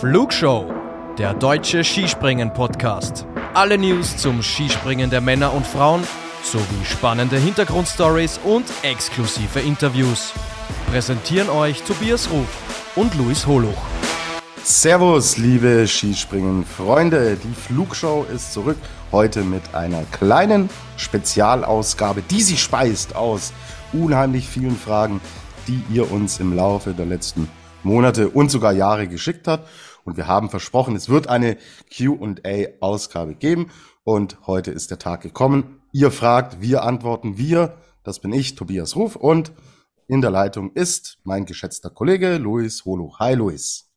Flugshow, der deutsche Skispringen-Podcast. Alle News zum Skispringen der Männer und Frauen sowie spannende Hintergrundstories und exklusive Interviews. Präsentieren euch Tobias Ruf und Luis Holuch. Servus, liebe Skispringen-Freunde. Die Flugshow ist zurück. Heute mit einer kleinen Spezialausgabe, die sich speist aus unheimlich vielen Fragen, die ihr uns im Laufe der letzten Monate und sogar Jahre geschickt habt. Und wir haben versprochen, es wird eine QA-Ausgabe geben. Und heute ist der Tag gekommen. Ihr fragt, wir antworten wir. Das bin ich, Tobias Ruf. Und in der Leitung ist mein geschätzter Kollege Luis Holo. Hi, Luis.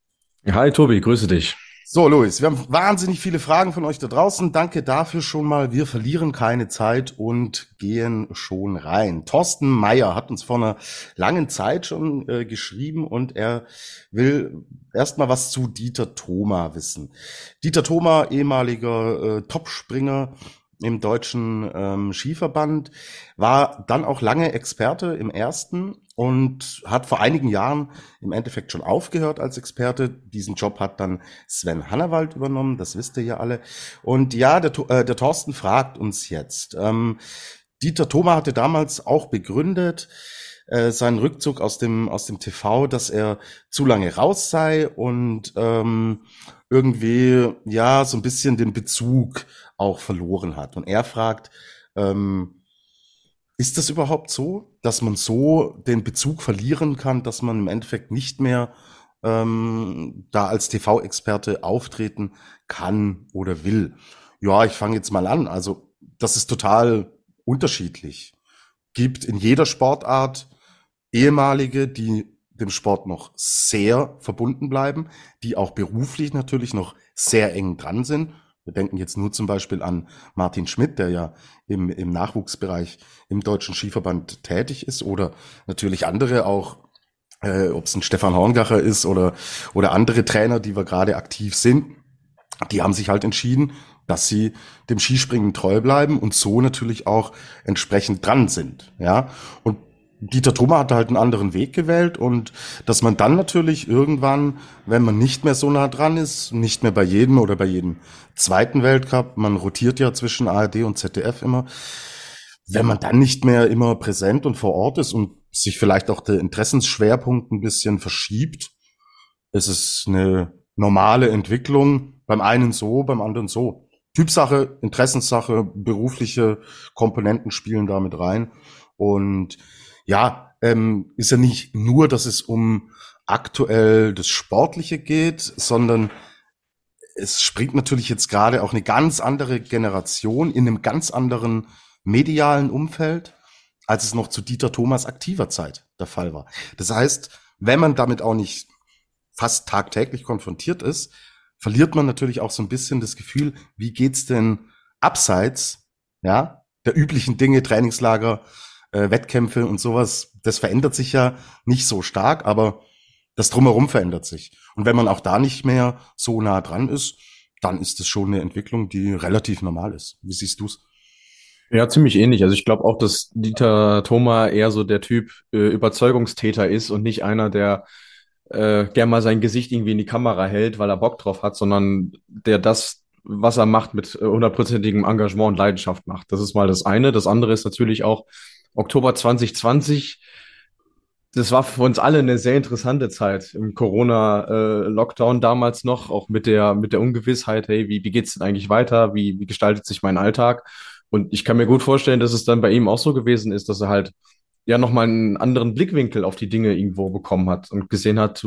Hi, Tobi, grüße dich. So, Luis, wir haben wahnsinnig viele Fragen von euch da draußen. Danke dafür schon mal. Wir verlieren keine Zeit und gehen schon rein. Thorsten Meyer hat uns vor einer langen Zeit schon äh, geschrieben und er will erstmal was zu Dieter Thoma wissen. Dieter Thoma, ehemaliger äh, Topspringer, im deutschen ähm, Skiverband, war dann auch lange Experte im ersten und hat vor einigen Jahren im Endeffekt schon aufgehört als Experte. Diesen Job hat dann Sven Hannawald übernommen, das wisst ihr ja alle. Und ja, der, äh, der Thorsten fragt uns jetzt. Ähm, Dieter Thoma hatte damals auch begründet, äh, seinen Rückzug aus dem, aus dem TV, dass er zu lange raus sei und ähm, irgendwie, ja, so ein bisschen den Bezug auch verloren hat. Und er fragt, ähm, ist das überhaupt so, dass man so den Bezug verlieren kann, dass man im Endeffekt nicht mehr ähm, da als TV-Experte auftreten kann oder will? Ja, ich fange jetzt mal an. Also das ist total unterschiedlich. Gibt in jeder Sportart ehemalige, die dem Sport noch sehr verbunden bleiben, die auch beruflich natürlich noch sehr eng dran sind wir denken jetzt nur zum Beispiel an Martin Schmidt, der ja im, im Nachwuchsbereich im Deutschen Skiverband tätig ist oder natürlich andere auch, äh, ob es ein Stefan Horngacher ist oder, oder andere Trainer, die wir gerade aktiv sind. Die haben sich halt entschieden, dass sie dem Skispringen treu bleiben und so natürlich auch entsprechend dran sind. Ja, und Dieter Thoma hat halt einen anderen Weg gewählt und dass man dann natürlich irgendwann, wenn man nicht mehr so nah dran ist, nicht mehr bei jedem oder bei jedem zweiten Weltcup, man rotiert ja zwischen ARD und ZDF immer, wenn man dann nicht mehr immer präsent und vor Ort ist und sich vielleicht auch der Interessensschwerpunkt ein bisschen verschiebt, ist es eine normale Entwicklung, beim einen so, beim anderen so. Typsache, Interessenssache, berufliche Komponenten spielen damit rein und ja, ähm, ist ja nicht nur, dass es um aktuell das Sportliche geht, sondern es springt natürlich jetzt gerade auch eine ganz andere Generation in einem ganz anderen medialen Umfeld, als es noch zu Dieter Thomas aktiver Zeit der Fall war. Das heißt, wenn man damit auch nicht fast tagtäglich konfrontiert ist, verliert man natürlich auch so ein bisschen das Gefühl, wie geht's denn abseits, ja, der üblichen Dinge, Trainingslager, äh, Wettkämpfe und sowas, das verändert sich ja nicht so stark, aber das drumherum verändert sich. Und wenn man auch da nicht mehr so nah dran ist, dann ist es schon eine Entwicklung, die relativ normal ist. Wie siehst du's? Ja, ziemlich ähnlich. Also ich glaube auch, dass Dieter Thoma eher so der Typ äh, Überzeugungstäter ist und nicht einer, der äh, gern mal sein Gesicht irgendwie in die Kamera hält, weil er Bock drauf hat, sondern der das, was er macht, mit äh, hundertprozentigem Engagement und Leidenschaft macht. Das ist mal das eine. Das andere ist natürlich auch, Oktober 2020. Das war für uns alle eine sehr interessante Zeit im Corona-Lockdown äh, damals noch, auch mit der, mit der Ungewissheit, hey, wie, wie geht's denn eigentlich weiter? Wie, wie gestaltet sich mein Alltag? Und ich kann mir gut vorstellen, dass es dann bei ihm auch so gewesen ist, dass er halt ja nochmal einen anderen Blickwinkel auf die Dinge irgendwo bekommen hat und gesehen hat,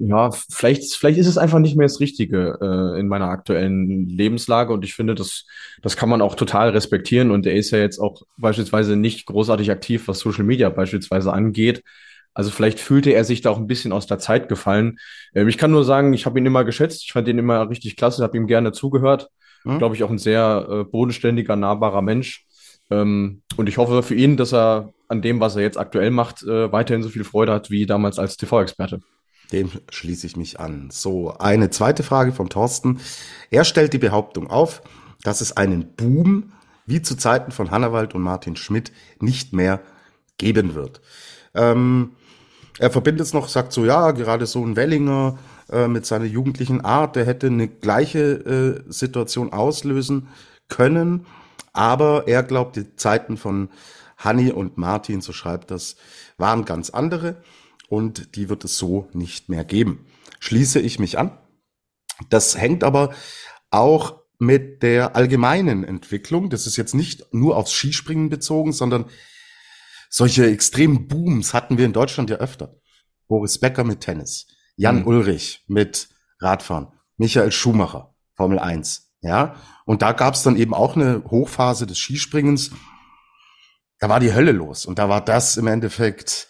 ja, vielleicht, vielleicht ist es einfach nicht mehr das Richtige äh, in meiner aktuellen Lebenslage und ich finde, das, das kann man auch total respektieren und er ist ja jetzt auch beispielsweise nicht großartig aktiv, was Social Media beispielsweise angeht. Also vielleicht fühlte er sich da auch ein bisschen aus der Zeit gefallen. Ähm, ich kann nur sagen, ich habe ihn immer geschätzt, ich fand ihn immer richtig klasse, habe ihm gerne zugehört. Mhm. Glaube ich auch ein sehr äh, bodenständiger, nahbarer Mensch. Ähm, und ich hoffe für ihn, dass er an dem, was er jetzt aktuell macht, äh, weiterhin so viel Freude hat wie damals als TV-Experte. Dem schließe ich mich an. So, eine zweite Frage von Thorsten. Er stellt die Behauptung auf, dass es einen Boom wie zu Zeiten von Hannawald und Martin Schmidt nicht mehr geben wird. Ähm, er verbindet es noch, sagt so, ja, gerade so ein Wellinger, äh, mit seiner jugendlichen Art. Der hätte eine gleiche äh, Situation auslösen können. Aber er glaubt, die Zeiten von Hanni und Martin, so schreibt das, waren ganz andere und die wird es so nicht mehr geben. Schließe ich mich an. Das hängt aber auch mit der allgemeinen Entwicklung. Das ist jetzt nicht nur aufs Skispringen bezogen, sondern solche extremen Booms hatten wir in Deutschland ja öfter. Boris Becker mit Tennis, Jan mhm. Ulrich mit Radfahren, Michael Schumacher, Formel 1. Ja, und da gab es dann eben auch eine Hochphase des Skispringens. Da war die Hölle los und da war das im Endeffekt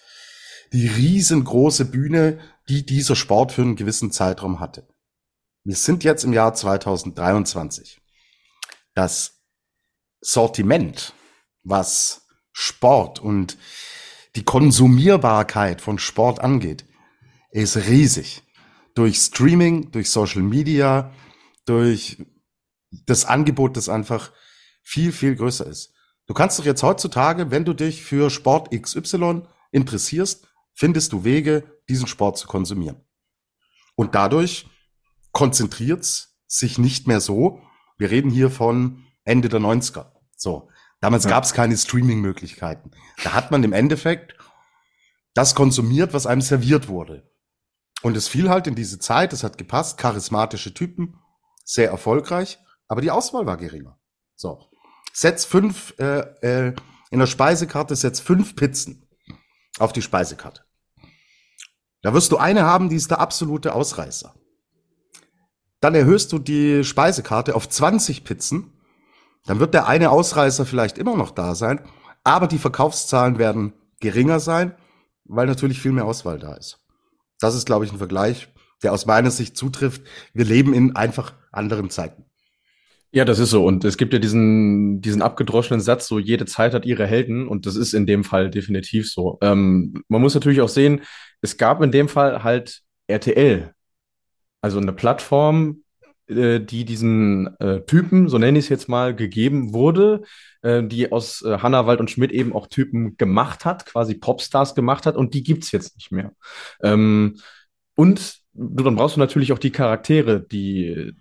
die riesengroße Bühne, die dieser Sport für einen gewissen Zeitraum hatte. Wir sind jetzt im Jahr 2023. Das Sortiment, was Sport und die Konsumierbarkeit von Sport angeht, ist riesig. Durch Streaming, durch Social Media, durch das Angebot, das einfach viel, viel größer ist. Du kannst doch jetzt heutzutage, wenn du dich für Sport XY interessierst, findest du Wege, diesen Sport zu konsumieren. Und dadurch konzentriert's sich nicht mehr so. Wir reden hier von Ende der 90er. So. Damals ja. gab's keine Streaming-Möglichkeiten. Da hat man im Endeffekt das konsumiert, was einem serviert wurde. Und es fiel halt in diese Zeit, es hat gepasst, charismatische Typen, sehr erfolgreich. Aber die Auswahl war geringer. So. Setz fünf, äh, äh, in der Speisekarte setz fünf Pizzen auf die Speisekarte. Da wirst du eine haben, die ist der absolute Ausreißer. Dann erhöhst du die Speisekarte auf 20 Pizzen. Dann wird der eine Ausreißer vielleicht immer noch da sein, aber die Verkaufszahlen werden geringer sein, weil natürlich viel mehr Auswahl da ist. Das ist, glaube ich, ein Vergleich, der aus meiner Sicht zutrifft. Wir leben in einfach anderen Zeiten. Ja, das ist so. Und es gibt ja diesen, diesen abgedroschenen Satz, so jede Zeit hat ihre Helden. Und das ist in dem Fall definitiv so. Ähm, man muss natürlich auch sehen, es gab in dem Fall halt RTL. Also eine Plattform, äh, die diesen äh, Typen, so nenne ich es jetzt mal, gegeben wurde, äh, die aus äh, Hannawald und Schmidt eben auch Typen gemacht hat, quasi Popstars gemacht hat. Und die gibt's jetzt nicht mehr. Ähm, und dann brauchst du natürlich auch die Charaktere, die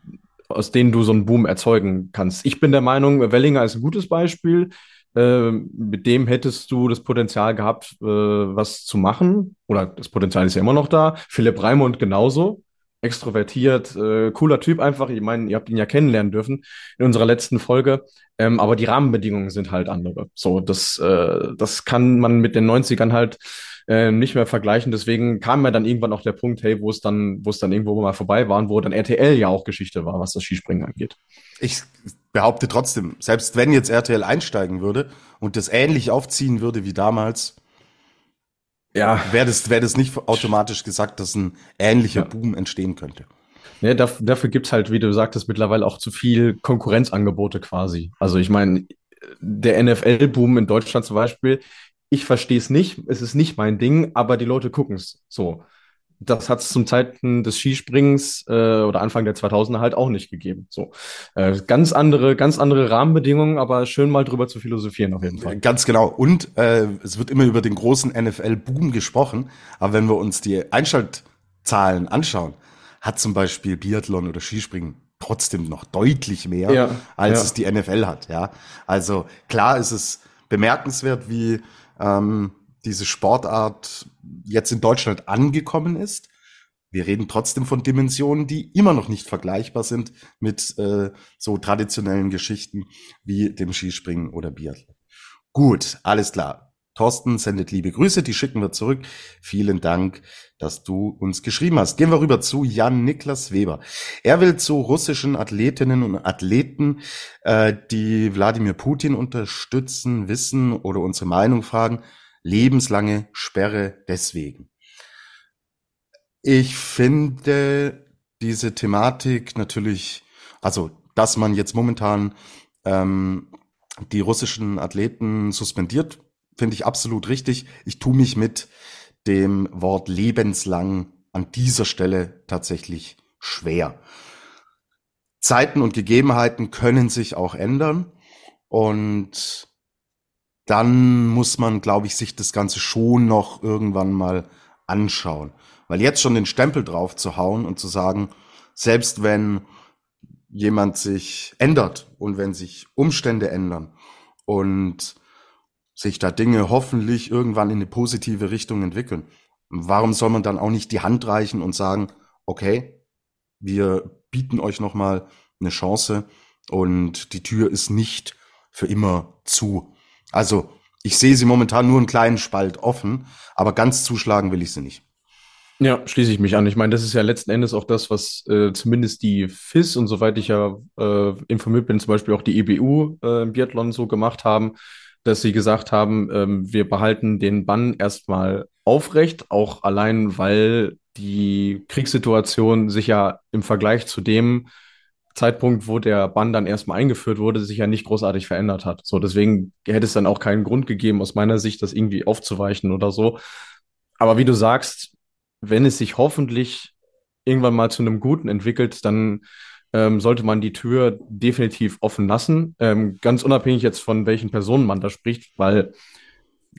aus denen du so einen Boom erzeugen kannst. Ich bin der Meinung, Wellinger ist ein gutes Beispiel. Äh, mit dem hättest du das Potenzial gehabt, äh, was zu machen. Oder das Potenzial ist ja immer noch da. Philipp Raimund genauso. Extrovertiert, äh, cooler Typ einfach. Ich meine, ihr habt ihn ja kennenlernen dürfen in unserer letzten Folge. Ähm, aber die Rahmenbedingungen sind halt andere. So, das, äh, das kann man mit den 90ern halt äh, nicht mehr vergleichen. Deswegen kam mir dann irgendwann auch der Punkt, hey, wo es dann, wo es dann irgendwo mal vorbei war wo dann RTL ja auch Geschichte war, was das Skispringen angeht. Ich behaupte trotzdem, selbst wenn jetzt RTL einsteigen würde und das ähnlich aufziehen würde wie damals, ja. wäre das, wäre das nicht automatisch gesagt, dass ein ähnlicher ja. Boom entstehen könnte. Ja, dafür, dafür gibt's halt, wie du sagtest, mittlerweile auch zu viel Konkurrenzangebote quasi. Also ich meine, der NFL-Boom in Deutschland zum Beispiel, ich verstehe es nicht, es ist nicht mein Ding, aber die Leute gucken es so. Das hat es zum Zeiten des Skispringens äh, oder Anfang der 2000er halt auch nicht gegeben. So äh, ganz andere, ganz andere Rahmenbedingungen, aber schön mal drüber zu philosophieren auf jeden Fall. Ganz genau. Und äh, es wird immer über den großen NFL-Boom gesprochen, aber wenn wir uns die Einschaltzahlen anschauen, hat zum Beispiel Biathlon oder Skispringen trotzdem noch deutlich mehr, ja, als ja. es die NFL hat. Ja, also klar ist es bemerkenswert, wie ähm, diese Sportart jetzt in Deutschland angekommen ist. Wir reden trotzdem von Dimensionen, die immer noch nicht vergleichbar sind mit äh, so traditionellen Geschichten wie dem Skispringen oder Biathlon. Gut, alles klar. Thorsten sendet liebe Grüße, die schicken wir zurück. Vielen Dank, dass du uns geschrieben hast. Gehen wir rüber zu Jan Niklas Weber. Er will zu russischen Athletinnen und Athleten, äh, die Wladimir Putin unterstützen, wissen oder unsere Meinung fragen. Lebenslange Sperre deswegen. Ich finde diese Thematik natürlich, also dass man jetzt momentan ähm, die russischen Athleten suspendiert finde ich absolut richtig. Ich tue mich mit dem Wort lebenslang an dieser Stelle tatsächlich schwer. Zeiten und Gegebenheiten können sich auch ändern und dann muss man, glaube ich, sich das Ganze schon noch irgendwann mal anschauen. Weil jetzt schon den Stempel drauf zu hauen und zu sagen, selbst wenn jemand sich ändert und wenn sich Umstände ändern und sich da Dinge hoffentlich irgendwann in eine positive Richtung entwickeln, warum soll man dann auch nicht die Hand reichen und sagen, okay, wir bieten euch nochmal eine Chance und die Tür ist nicht für immer zu. Also ich sehe sie momentan nur einen kleinen Spalt offen, aber ganz zuschlagen will ich sie nicht. Ja, schließe ich mich an. Ich meine, das ist ja letzten Endes auch das, was äh, zumindest die FIS und soweit ich ja äh, informiert bin, zum Beispiel auch die EBU äh, im Biathlon so gemacht haben, dass sie gesagt haben, ähm, wir behalten den Bann erstmal aufrecht, auch allein, weil die Kriegssituation sich ja im Vergleich zu dem Zeitpunkt, wo der Bann dann erstmal eingeführt wurde, sich ja nicht großartig verändert hat. So, deswegen hätte es dann auch keinen Grund gegeben, aus meiner Sicht, das irgendwie aufzuweichen oder so. Aber wie du sagst, wenn es sich hoffentlich irgendwann mal zu einem Guten entwickelt, dann ähm, sollte man die Tür definitiv offen lassen. Ähm, ganz unabhängig jetzt von welchen Personen man da spricht, weil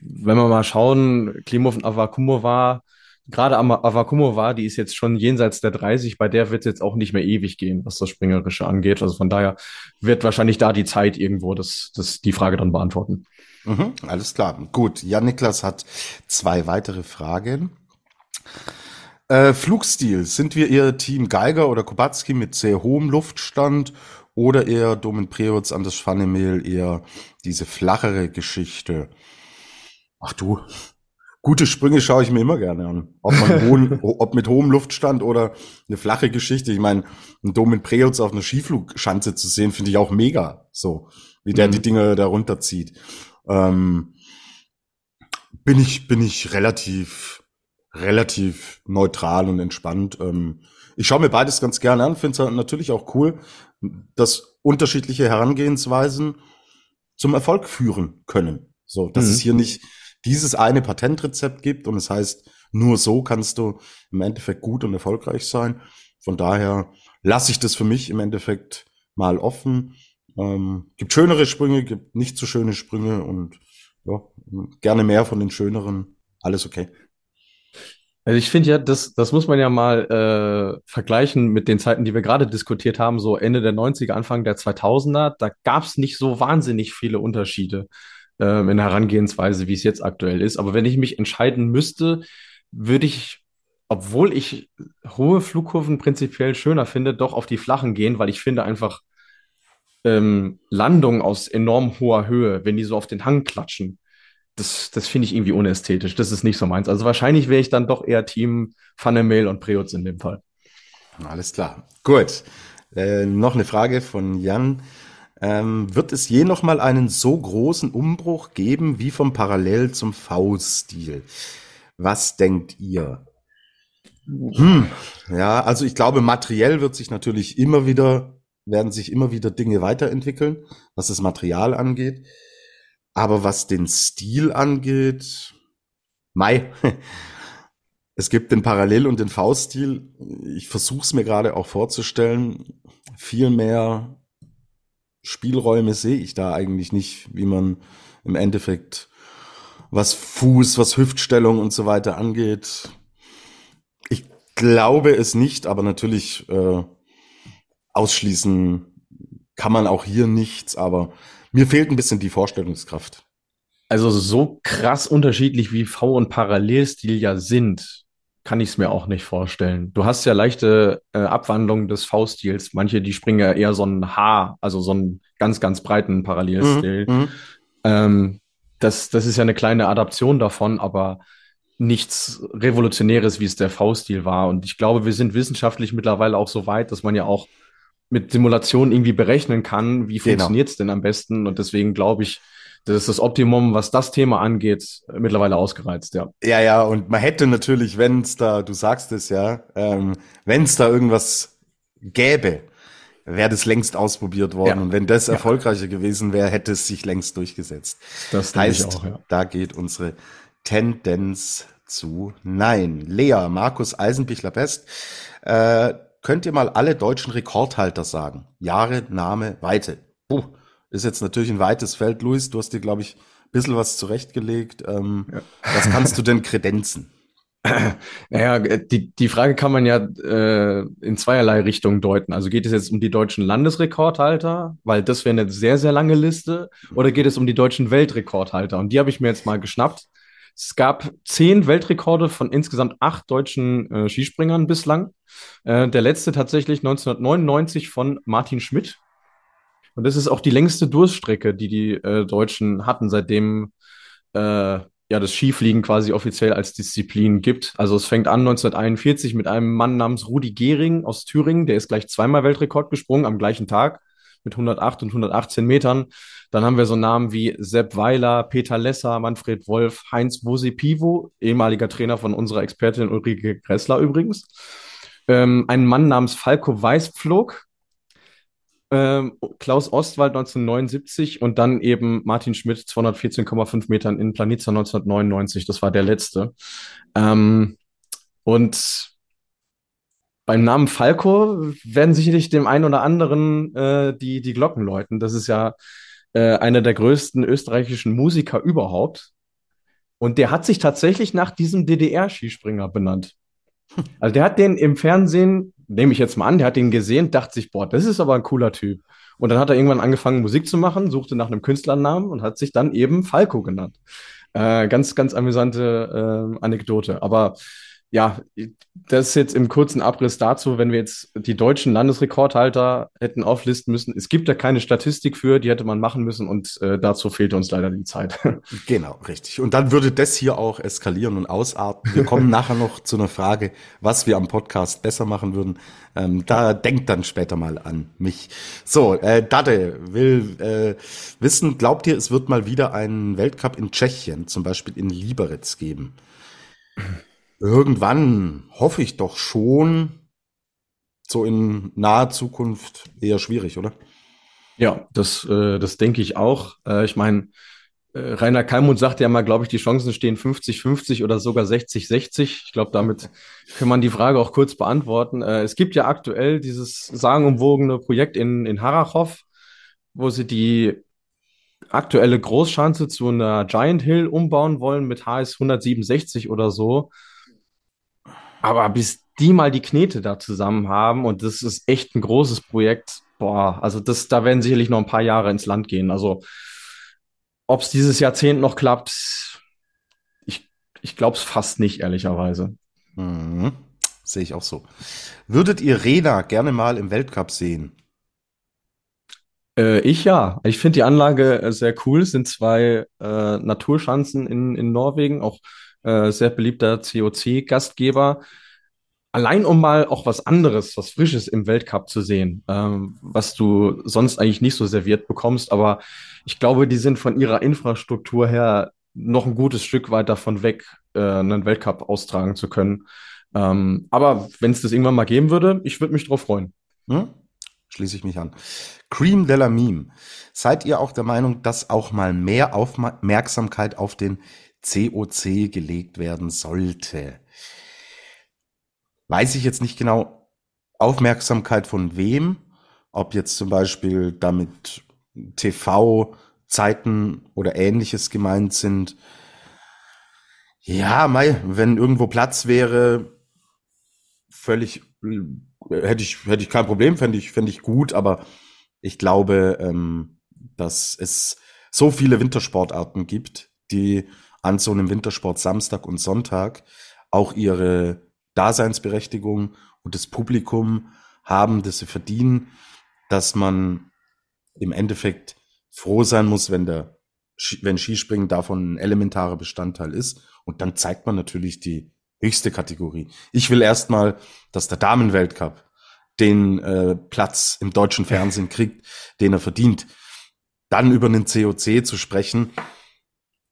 wenn wir mal schauen, Klimov und Avakumova, gerade Avakumova, die ist jetzt schon jenseits der 30, bei der wird es jetzt auch nicht mehr ewig gehen, was das Springerische angeht. Also von daher wird wahrscheinlich da die Zeit irgendwo das, das die Frage dann beantworten. Mhm, alles klar. Gut, Jan Niklas hat zwei weitere Fragen. Äh, Flugstil. Sind wir eher Team Geiger oder Kubacki mit sehr hohem Luftstand oder eher Domin Preutz, Anders Pfannemehl, eher diese flachere Geschichte? Ach du, gute Sprünge schaue ich mir immer gerne an. Ob, hohen, ob mit hohem Luftstand oder eine flache Geschichte. Ich meine, ein Domin Preutz auf einer Skiflugschanze zu sehen, finde ich auch mega. So, wie der mhm. die Dinge da runterzieht. Ähm, bin ich, bin ich relativ relativ neutral und entspannt. Ähm, ich schaue mir beides ganz gerne an, finde es natürlich auch cool, dass unterschiedliche Herangehensweisen zum Erfolg führen können. So, dass mhm. es hier nicht dieses eine Patentrezept gibt und es heißt, nur so kannst du im Endeffekt gut und erfolgreich sein. Von daher lasse ich das für mich im Endeffekt mal offen. Ähm, gibt schönere Sprünge, gibt nicht so schöne Sprünge und ja, gerne mehr von den schöneren. Alles okay. Also ich finde ja, das, das muss man ja mal äh, vergleichen mit den Zeiten, die wir gerade diskutiert haben, so Ende der 90er, Anfang der 2000er. Da gab es nicht so wahnsinnig viele Unterschiede ähm, in Herangehensweise, wie es jetzt aktuell ist. Aber wenn ich mich entscheiden müsste, würde ich, obwohl ich hohe Flugkurven prinzipiell schöner finde, doch auf die flachen gehen, weil ich finde einfach ähm, Landungen aus enorm hoher Höhe, wenn die so auf den Hang klatschen, das, das finde ich irgendwie unästhetisch. Das ist nicht so meins. Also wahrscheinlich wäre ich dann doch eher Team Pfannemel und Preutz in dem Fall. Alles klar. Gut. Äh, noch eine Frage von Jan. Ähm, wird es je noch mal einen so großen Umbruch geben wie vom Parallel zum V-Stil? Was denkt ihr? Hm, ja, also ich glaube, materiell wird sich natürlich immer wieder, werden sich immer wieder Dinge weiterentwickeln, was das Material angeht. Aber was den Stil angeht, Mai, es gibt den Parallel- und den V-Stil. Ich versuche es mir gerade auch vorzustellen. Viel mehr Spielräume sehe ich da eigentlich nicht, wie man im Endeffekt was Fuß, was Hüftstellung und so weiter angeht. Ich glaube es nicht, aber natürlich äh, ausschließen kann man auch hier nichts, aber mir fehlt ein bisschen die Vorstellungskraft. Also so krass unterschiedlich wie V und Parallelstil ja sind, kann ich es mir auch nicht vorstellen. Du hast ja leichte äh, Abwandlungen des V-Stils. Manche, die springen ja eher so ein H, also so einen ganz, ganz breiten Parallelstil. Mhm, mhm, ähm, das, das ist ja eine kleine Adaption davon, aber nichts Revolutionäres, wie es der V-Stil war. Und ich glaube, wir sind wissenschaftlich mittlerweile auch so weit, dass man ja auch mit Simulationen irgendwie berechnen kann, wie genau. funktioniert es denn am besten. Und deswegen glaube ich, das ist das Optimum, was das Thema angeht, mittlerweile ausgereizt, ja. Ja, ja, und man hätte natürlich, wenn es da, du sagst es ja, ähm, wenn es da irgendwas gäbe, wäre das längst ausprobiert worden. Ja. Und wenn das erfolgreicher ja. gewesen wäre, hätte es sich längst durchgesetzt. Das heißt, auch, ja. da geht unsere Tendenz zu Nein. Lea, Markus Eisenbichler-Best, äh, könnt ihr mal alle deutschen Rekordhalter sagen? Jahre, Name, Weite. Puh, ist jetzt natürlich ein weites Feld, Luis. Du hast dir, glaube ich, ein bisschen was zurechtgelegt. Ähm, ja. Was kannst du denn kredenzen? Naja, die, die Frage kann man ja äh, in zweierlei Richtungen deuten. Also geht es jetzt um die deutschen Landesrekordhalter, weil das wäre eine sehr, sehr lange Liste, oder geht es um die deutschen Weltrekordhalter? Und die habe ich mir jetzt mal geschnappt. Es gab zehn Weltrekorde von insgesamt acht deutschen äh, Skispringern bislang. Äh, der letzte tatsächlich 1999 von Martin Schmidt. Und das ist auch die längste Durststrecke, die die äh, Deutschen hatten, seitdem äh, ja das Skifliegen quasi offiziell als Disziplin gibt. Also es fängt an 1941 mit einem Mann namens Rudi Gehring aus Thüringen, der ist gleich zweimal Weltrekord gesprungen am gleichen Tag mit 108 und 118 Metern. Dann haben wir so Namen wie Sepp Weiler, Peter Lesser, Manfred Wolf, Heinz Wosipivo, ehemaliger Trainer von unserer Expertin Ulrike Gressler übrigens. Ähm, ein Mann namens Falco Weißpflug, ähm, Klaus Ostwald 1979 und dann eben Martin Schmidt 214,5 Metern in Planica 1999. Das war der letzte. Ähm, und beim Namen Falco werden sicherlich dem einen oder anderen äh, die, die Glocken läuten. Das ist ja äh, einer der größten österreichischen Musiker überhaupt. Und der hat sich tatsächlich nach diesem DDR-Skispringer benannt. Also der hat den im Fernsehen, nehme ich jetzt mal an, der hat den gesehen, dachte sich, boah, das ist aber ein cooler Typ. Und dann hat er irgendwann angefangen, Musik zu machen, suchte nach einem Künstlernamen und hat sich dann eben Falco genannt. Äh, ganz, ganz amüsante äh, Anekdote. Aber ja, das ist jetzt im kurzen Abriss dazu, wenn wir jetzt die deutschen Landesrekordhalter hätten auflisten müssen. Es gibt da keine Statistik für, die hätte man machen müssen und äh, dazu fehlte uns leider die Zeit. Genau, richtig. Und dann würde das hier auch eskalieren und ausarten. Wir kommen nachher noch zu einer Frage, was wir am Podcast besser machen würden. Ähm, da denkt dann später mal an mich. So, äh, Dade will äh, wissen, glaubt ihr, es wird mal wieder einen Weltcup in Tschechien, zum Beispiel in Liberec geben? Irgendwann hoffe ich doch schon. So in naher Zukunft eher schwierig, oder? Ja, das, äh, das denke ich auch. Äh, ich meine, äh, Rainer Kalmund sagt ja mal, glaube ich, die Chancen stehen 50-50 oder sogar 60-60. Ich glaube, damit kann man die Frage auch kurz beantworten. Äh, es gibt ja aktuell dieses sagenumwogene Projekt in, in Harachow, wo sie die aktuelle Großschanze zu einer Giant Hill umbauen wollen mit HS 167 oder so. Aber bis die mal die Knete da zusammen haben, und das ist echt ein großes Projekt, boah, also das, da werden sicherlich noch ein paar Jahre ins Land gehen. Also, ob es dieses Jahrzehnt noch klappt, ich, ich glaube es fast nicht, ehrlicherweise. Mhm. Sehe ich auch so. Würdet ihr Rena gerne mal im Weltcup sehen? Äh, ich ja. Ich finde die Anlage äh, sehr cool. Es sind zwei äh, Naturschanzen in, in Norwegen, auch äh, sehr beliebter COC-Gastgeber. Allein um mal auch was anderes, was Frisches im Weltcup zu sehen, ähm, was du sonst eigentlich nicht so serviert bekommst. Aber ich glaube, die sind von ihrer Infrastruktur her noch ein gutes Stück weit davon weg, äh, einen Weltcup austragen zu können. Ähm, aber wenn es das irgendwann mal geben würde, ich würde mich drauf freuen. Hm? Schließe ich mich an. Cream de la Meme. Seid ihr auch der Meinung, dass auch mal mehr Aufmerksamkeit auf den COC gelegt werden sollte. Weiß ich jetzt nicht genau Aufmerksamkeit von wem, ob jetzt zum Beispiel damit TV-Zeiten oder ähnliches gemeint sind. Ja, Mai, wenn irgendwo Platz wäre, völlig hätte ich hätte ich kein Problem, fände ich fände ich gut, aber ich glaube, ähm, dass es so viele Wintersportarten gibt, die an so einem Wintersport Samstag und Sonntag auch ihre Daseinsberechtigung und das Publikum haben, das sie verdienen, dass man im Endeffekt froh sein muss, wenn der wenn Skispringen davon ein elementarer Bestandteil ist. Und dann zeigt man natürlich die höchste Kategorie. Ich will erstmal, dass der Damenweltcup den äh, Platz im deutschen Fernsehen kriegt, den er verdient. Dann über einen COC zu sprechen,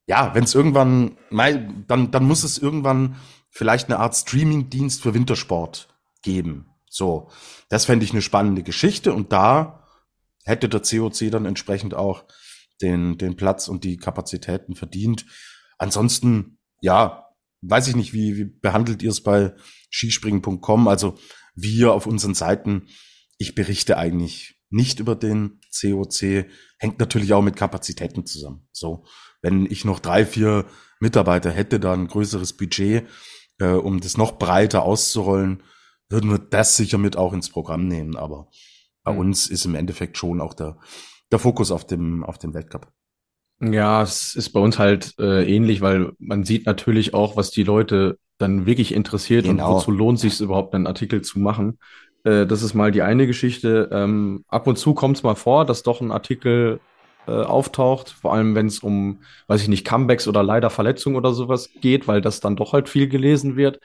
ja, wenn es irgendwann, dann, dann muss es irgendwann vielleicht eine Art Streaming-Dienst für Wintersport geben. So, das fände ich eine spannende Geschichte und da hätte der COC dann entsprechend auch den, den Platz und die Kapazitäten verdient. Ansonsten, ja, weiß ich nicht, wie, wie behandelt ihr es bei skispringen.com? Also wir auf unseren Seiten, ich berichte eigentlich nicht über den COC, hängt natürlich auch mit Kapazitäten zusammen. So, wenn ich noch drei, vier Mitarbeiter hätte, da ein größeres Budget, äh, um das noch breiter auszurollen, würden wir das sicher mit auch ins Programm nehmen. Aber bei mhm. uns ist im Endeffekt schon auch der, der Fokus auf dem, auf dem Weltcup. Ja, es ist bei uns halt äh, ähnlich, weil man sieht natürlich auch, was die Leute dann wirklich interessiert genau. und wozu lohnt sich es überhaupt, einen Artikel zu machen. Äh, das ist mal die eine Geschichte. Ähm, ab und zu kommt es mal vor, dass doch ein Artikel äh, auftaucht, vor allem wenn es um, weiß ich nicht, Comebacks oder leider Verletzungen oder sowas geht, weil das dann doch halt viel gelesen wird.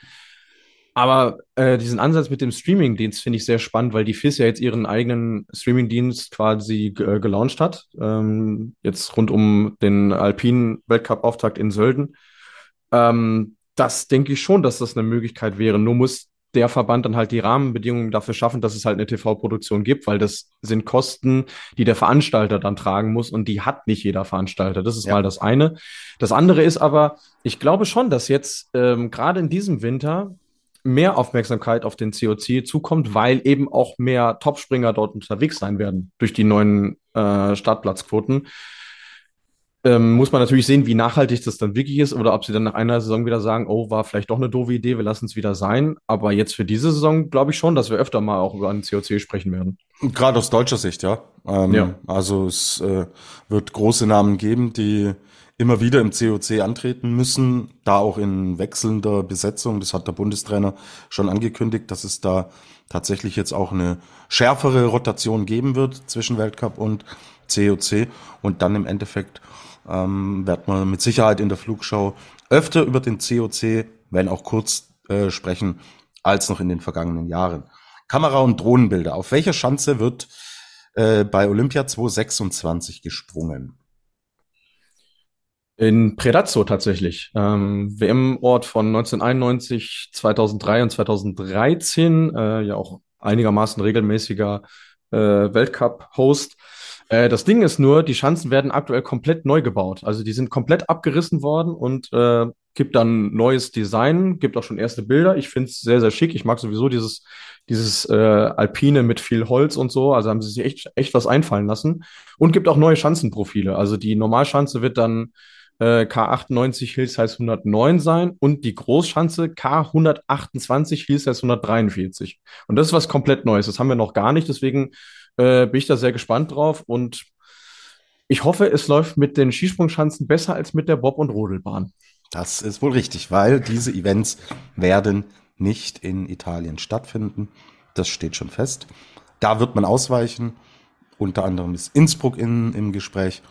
Aber äh, diesen Ansatz mit dem Streaming-Dienst finde ich sehr spannend, weil die FIS ja jetzt ihren eigenen Streaming-Dienst quasi äh, gelauncht hat. Ähm, jetzt rund um den alpinen Weltcup-Auftakt in Sölden. Ähm, das denke ich schon, dass das eine Möglichkeit wäre. Nur muss der Verband dann halt die Rahmenbedingungen dafür schaffen, dass es halt eine TV-Produktion gibt, weil das sind Kosten, die der Veranstalter dann tragen muss und die hat nicht jeder Veranstalter. Das ist ja. mal das eine. Das andere ist aber, ich glaube schon, dass jetzt ähm, gerade in diesem Winter mehr Aufmerksamkeit auf den COC zukommt, weil eben auch mehr Topspringer dort unterwegs sein werden durch die neuen äh, Startplatzquoten. Ähm, muss man natürlich sehen, wie nachhaltig das dann wirklich ist oder ob sie dann nach einer Saison wieder sagen, oh, war vielleicht doch eine doofe Idee, wir lassen es wieder sein. Aber jetzt für diese Saison glaube ich schon, dass wir öfter mal auch über einen COC sprechen werden. Gerade aus deutscher Sicht, ja. Ähm, ja. Also es äh, wird große Namen geben, die immer wieder im COC antreten müssen, da auch in wechselnder Besetzung. Das hat der Bundestrainer schon angekündigt, dass es da tatsächlich jetzt auch eine schärfere Rotation geben wird zwischen Weltcup und COC. Und dann im Endeffekt ähm, wird man mit Sicherheit in der Flugschau öfter über den COC, wenn auch kurz äh, sprechen, als noch in den vergangenen Jahren. Kamera- und Drohnenbilder. Auf welcher Schanze wird äh, bei Olympia 2026 gesprungen? In Predazzo tatsächlich. Ähm, WM-Ort von 1991, 2003 und 2013, äh, ja auch einigermaßen regelmäßiger äh, Weltcup-Host. Äh, das Ding ist nur, die Schanzen werden aktuell komplett neu gebaut. Also die sind komplett abgerissen worden und äh, gibt dann neues Design, gibt auch schon erste Bilder. Ich finde es sehr, sehr schick. Ich mag sowieso dieses, dieses äh, Alpine mit viel Holz und so. Also haben sie sich echt, echt was einfallen lassen. Und gibt auch neue Schanzenprofile. Also die Normalschanze wird dann äh, K98 Hill Size 109 sein und die Großschanze K128 Hill Size 143. Und das ist was komplett Neues. Das haben wir noch gar nicht. Deswegen äh, bin ich da sehr gespannt drauf und ich hoffe, es läuft mit den Skisprungschanzen besser als mit der Bob- und Rodelbahn. Das ist wohl richtig, weil diese Events werden nicht in Italien stattfinden. Das steht schon fest. Da wird man ausweichen. Unter anderem ist Innsbruck in, im Gespräch.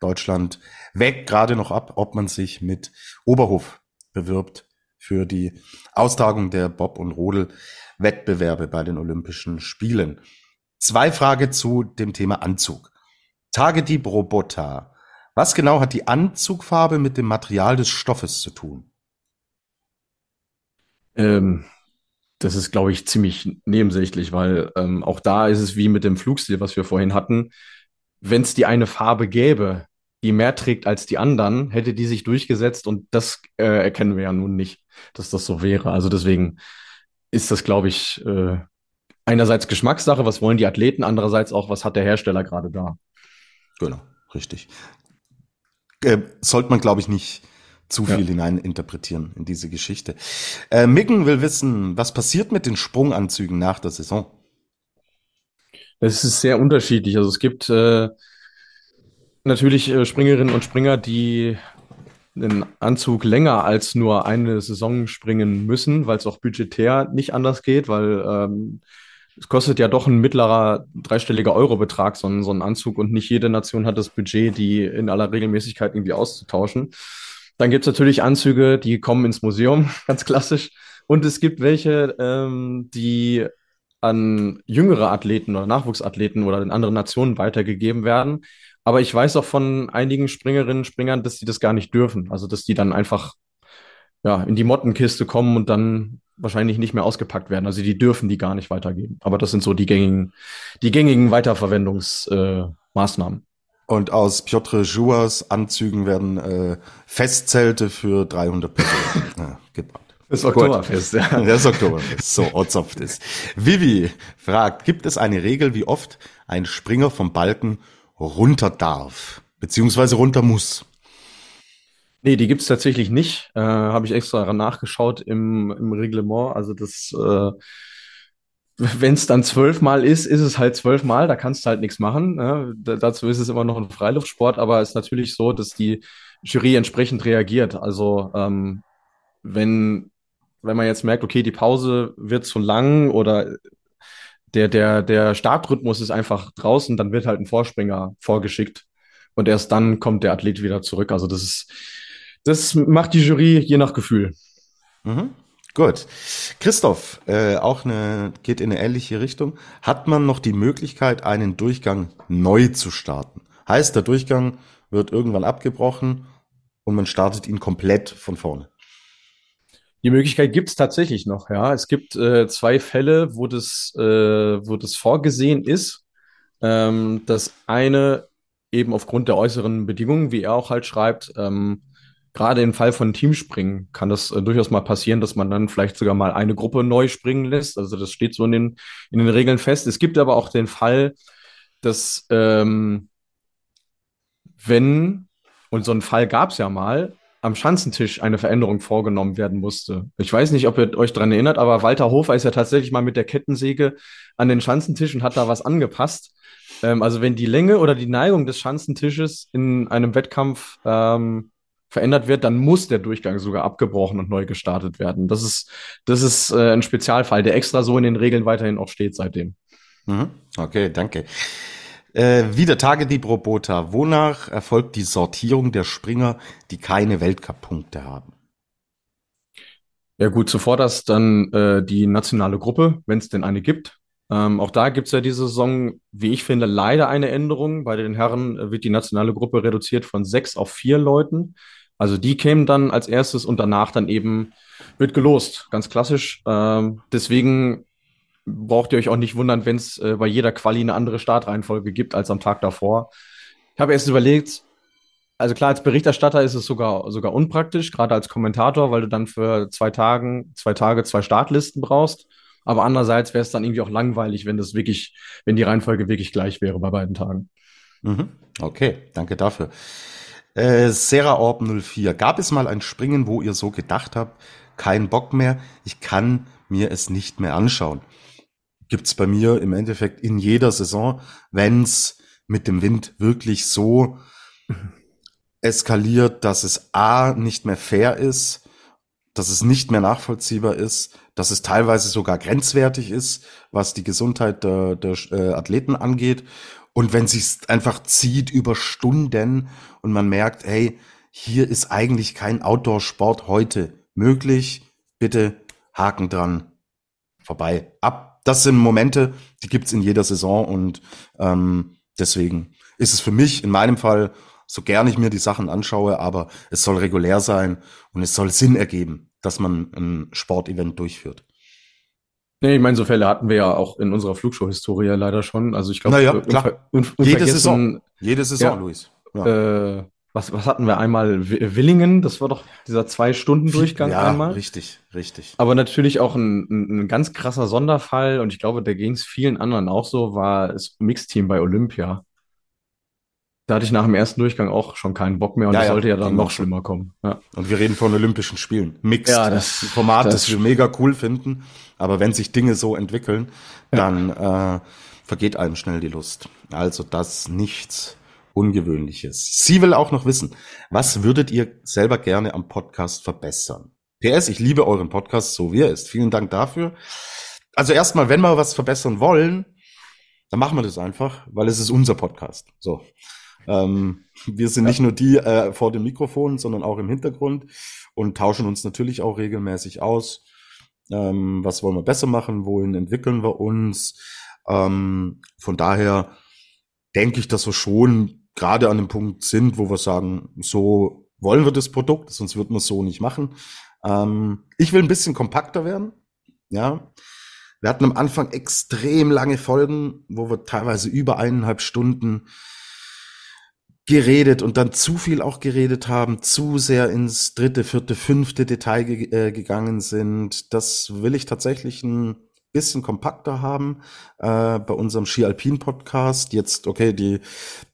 Deutschland wägt gerade noch ab, ob man sich mit Oberhof bewirbt für die Austragung der Bob- und Rodel-Wettbewerbe bei den Olympischen Spielen. Zwei Fragen zu dem Thema Anzug. Tagedieb Roboter. Was genau hat die Anzugfarbe mit dem Material des Stoffes zu tun? Ähm, das ist, glaube ich, ziemlich nebensächlich, weil ähm, auch da ist es wie mit dem Flugstil, was wir vorhin hatten. Wenn es die eine Farbe gäbe, die mehr trägt als die anderen, hätte die sich durchgesetzt und das äh, erkennen wir ja nun nicht, dass das so wäre. Also deswegen ist das, glaube ich, äh, einerseits Geschmackssache, was wollen die Athleten, andererseits auch, was hat der Hersteller gerade da. Genau, richtig. Äh, sollte man, glaube ich, nicht zu viel ja. hineininterpretieren in diese Geschichte. Äh, Miggen will wissen, was passiert mit den Sprunganzügen nach der Saison? Es ist sehr unterschiedlich. Also es gibt äh, natürlich äh, Springerinnen und Springer, die einen Anzug länger als nur eine Saison springen müssen, weil es auch budgetär nicht anders geht, weil ähm, es kostet ja doch ein mittlerer dreistelliger Eurobetrag, so ein, so ein Anzug und nicht jede Nation hat das Budget, die in aller Regelmäßigkeit irgendwie auszutauschen. Dann gibt es natürlich Anzüge, die kommen ins Museum, ganz klassisch. Und es gibt welche, ähm, die an jüngere Athleten oder Nachwuchsathleten oder in anderen Nationen weitergegeben werden. Aber ich weiß auch von einigen Springerinnen Springern, dass die das gar nicht dürfen. Also, dass die dann einfach ja, in die Mottenkiste kommen und dann wahrscheinlich nicht mehr ausgepackt werden. Also, die dürfen die gar nicht weitergeben. Aber das sind so die gängigen, die gängigen Weiterverwendungsmaßnahmen. Äh, und aus Piotr Jouas Anzügen werden äh, Festzelte für 300 Personen ja, gebaut. Das Oktoberfest, ja. Das Oktoberfest, so ozopft ist. Vivi fragt, gibt es eine Regel, wie oft ein Springer vom Balken runter darf, beziehungsweise runter muss. Nee, die gibt's tatsächlich nicht. Äh, Habe ich extra nachgeschaut im, im Reglement. Also das, äh, wenn es dann zwölfmal ist, ist es halt zwölfmal. Da kannst du halt nichts machen. Ne? Da, dazu ist es immer noch ein Freiluftsport, aber es ist natürlich so, dass die Jury entsprechend reagiert. Also ähm, wenn wenn man jetzt merkt, okay, die Pause wird zu lang oder der der der Startrhythmus ist einfach draußen, dann wird halt ein Vorspringer vorgeschickt und erst dann kommt der Athlet wieder zurück. Also das ist das macht die Jury je nach Gefühl. Mhm. Gut. Christoph, äh, auch eine, geht in eine ähnliche Richtung. Hat man noch die Möglichkeit, einen Durchgang neu zu starten? Heißt, der Durchgang wird irgendwann abgebrochen und man startet ihn komplett von vorne. Die Möglichkeit gibt es tatsächlich noch, ja. Es gibt äh, zwei Fälle, wo das, äh, wo das vorgesehen ist. Ähm, das eine eben aufgrund der äußeren Bedingungen, wie er auch halt schreibt, ähm, gerade im Fall von Teamspringen kann das äh, durchaus mal passieren, dass man dann vielleicht sogar mal eine Gruppe neu springen lässt. Also das steht so in den, in den Regeln fest. Es gibt aber auch den Fall, dass ähm, wenn, und so einen Fall gab es ja mal, am Schanzentisch eine Veränderung vorgenommen werden musste. Ich weiß nicht, ob ihr euch dran erinnert, aber Walter Hofer ist ja tatsächlich mal mit der Kettensäge an den Schanzentisch und hat da was angepasst. Ähm, also wenn die Länge oder die Neigung des Schanzentisches in einem Wettkampf ähm, verändert wird, dann muss der Durchgang sogar abgebrochen und neu gestartet werden. Das ist, das ist äh, ein Spezialfall, der extra so in den Regeln weiterhin auch steht seitdem. Mhm. Okay, danke. Äh, wieder Tagedieb Robota. Wonach erfolgt die Sortierung der Springer, die keine Weltcup-Punkte haben? Ja gut, zuvor das dann äh, die nationale Gruppe, wenn es denn eine gibt. Ähm, auch da gibt es ja diese Saison, wie ich finde, leider eine Änderung. Bei den Herren wird die nationale Gruppe reduziert von sechs auf vier Leuten. Also die kämen dann als erstes und danach dann eben wird gelost, ganz klassisch. Ähm, deswegen braucht ihr euch auch nicht wundern, wenn es äh, bei jeder Quali eine andere Startreihenfolge gibt als am Tag davor. Ich habe erst überlegt, also klar, als Berichterstatter ist es sogar, sogar unpraktisch, gerade als Kommentator, weil du dann für zwei Tagen, zwei Tage zwei Startlisten brauchst. Aber andererseits wäre es dann irgendwie auch langweilig, wenn das wirklich, wenn die Reihenfolge wirklich gleich wäre bei beiden Tagen. Mhm. Okay, danke dafür. Äh, Sarah Orb 04. Gab es mal ein Springen, wo ihr so gedacht habt, kein Bock mehr, ich kann mir es nicht mehr anschauen? Gibt's bei mir im Endeffekt in jeder Saison, wenn's mit dem Wind wirklich so eskaliert, dass es A nicht mehr fair ist, dass es nicht mehr nachvollziehbar ist, dass es teilweise sogar grenzwertig ist, was die Gesundheit der, der äh, Athleten angeht und wenn sich's einfach zieht über Stunden und man merkt, hey, hier ist eigentlich kein Outdoor-Sport heute möglich, bitte Haken dran, vorbei, ab. Das sind Momente, die gibt's in jeder Saison und ähm, deswegen ist es für mich in meinem Fall, so gern ich mir die Sachen anschaue, aber es soll regulär sein und es soll Sinn ergeben, dass man ein Sportevent durchführt. Nee, ich meine, so Fälle hatten wir ja auch in unserer Flugshow-Historie leider schon. Also ich glaube, naja, klar. Jede Saison. Jede Saison, ja, Luis. Ja. Äh, was, was hatten wir einmal? Willingen, das war doch dieser Zwei-Stunden-Durchgang ja, einmal. richtig, richtig. Aber natürlich auch ein, ein, ein ganz krasser Sonderfall und ich glaube, da ging es vielen anderen auch so, war das Mixteam bei Olympia. Da hatte ich nach dem ersten Durchgang auch schon keinen Bock mehr und ja, das sollte ja, dann noch schlimmer kommen. Ja. Und wir reden von Olympischen Spielen. Mixed. Ja, das Format, das, das wir mega cool finden. Aber wenn sich Dinge so entwickeln, dann äh, vergeht einem schnell die Lust. Also das nichts Ungewöhnliches. Sie will auch noch wissen, was würdet ihr selber gerne am Podcast verbessern? PS, ich liebe euren Podcast, so wie er ist. Vielen Dank dafür. Also erstmal, wenn wir was verbessern wollen, dann machen wir das einfach, weil es ist unser Podcast. So. Ähm, wir sind ja. nicht nur die äh, vor dem Mikrofon, sondern auch im Hintergrund und tauschen uns natürlich auch regelmäßig aus. Ähm, was wollen wir besser machen? Wohin entwickeln wir uns? Ähm, von daher denke ich, dass wir schon gerade an dem Punkt sind, wo wir sagen, so wollen wir das Produkt, sonst würden wir es so nicht machen. Ähm, ich will ein bisschen kompakter werden. Ja. Wir hatten am Anfang extrem lange Folgen, wo wir teilweise über eineinhalb Stunden geredet und dann zu viel auch geredet haben, zu sehr ins dritte, vierte, fünfte Detail ge äh, gegangen sind. Das will ich tatsächlich ein bisschen kompakter haben äh, bei unserem Ski Alpin Podcast. Jetzt, okay, die,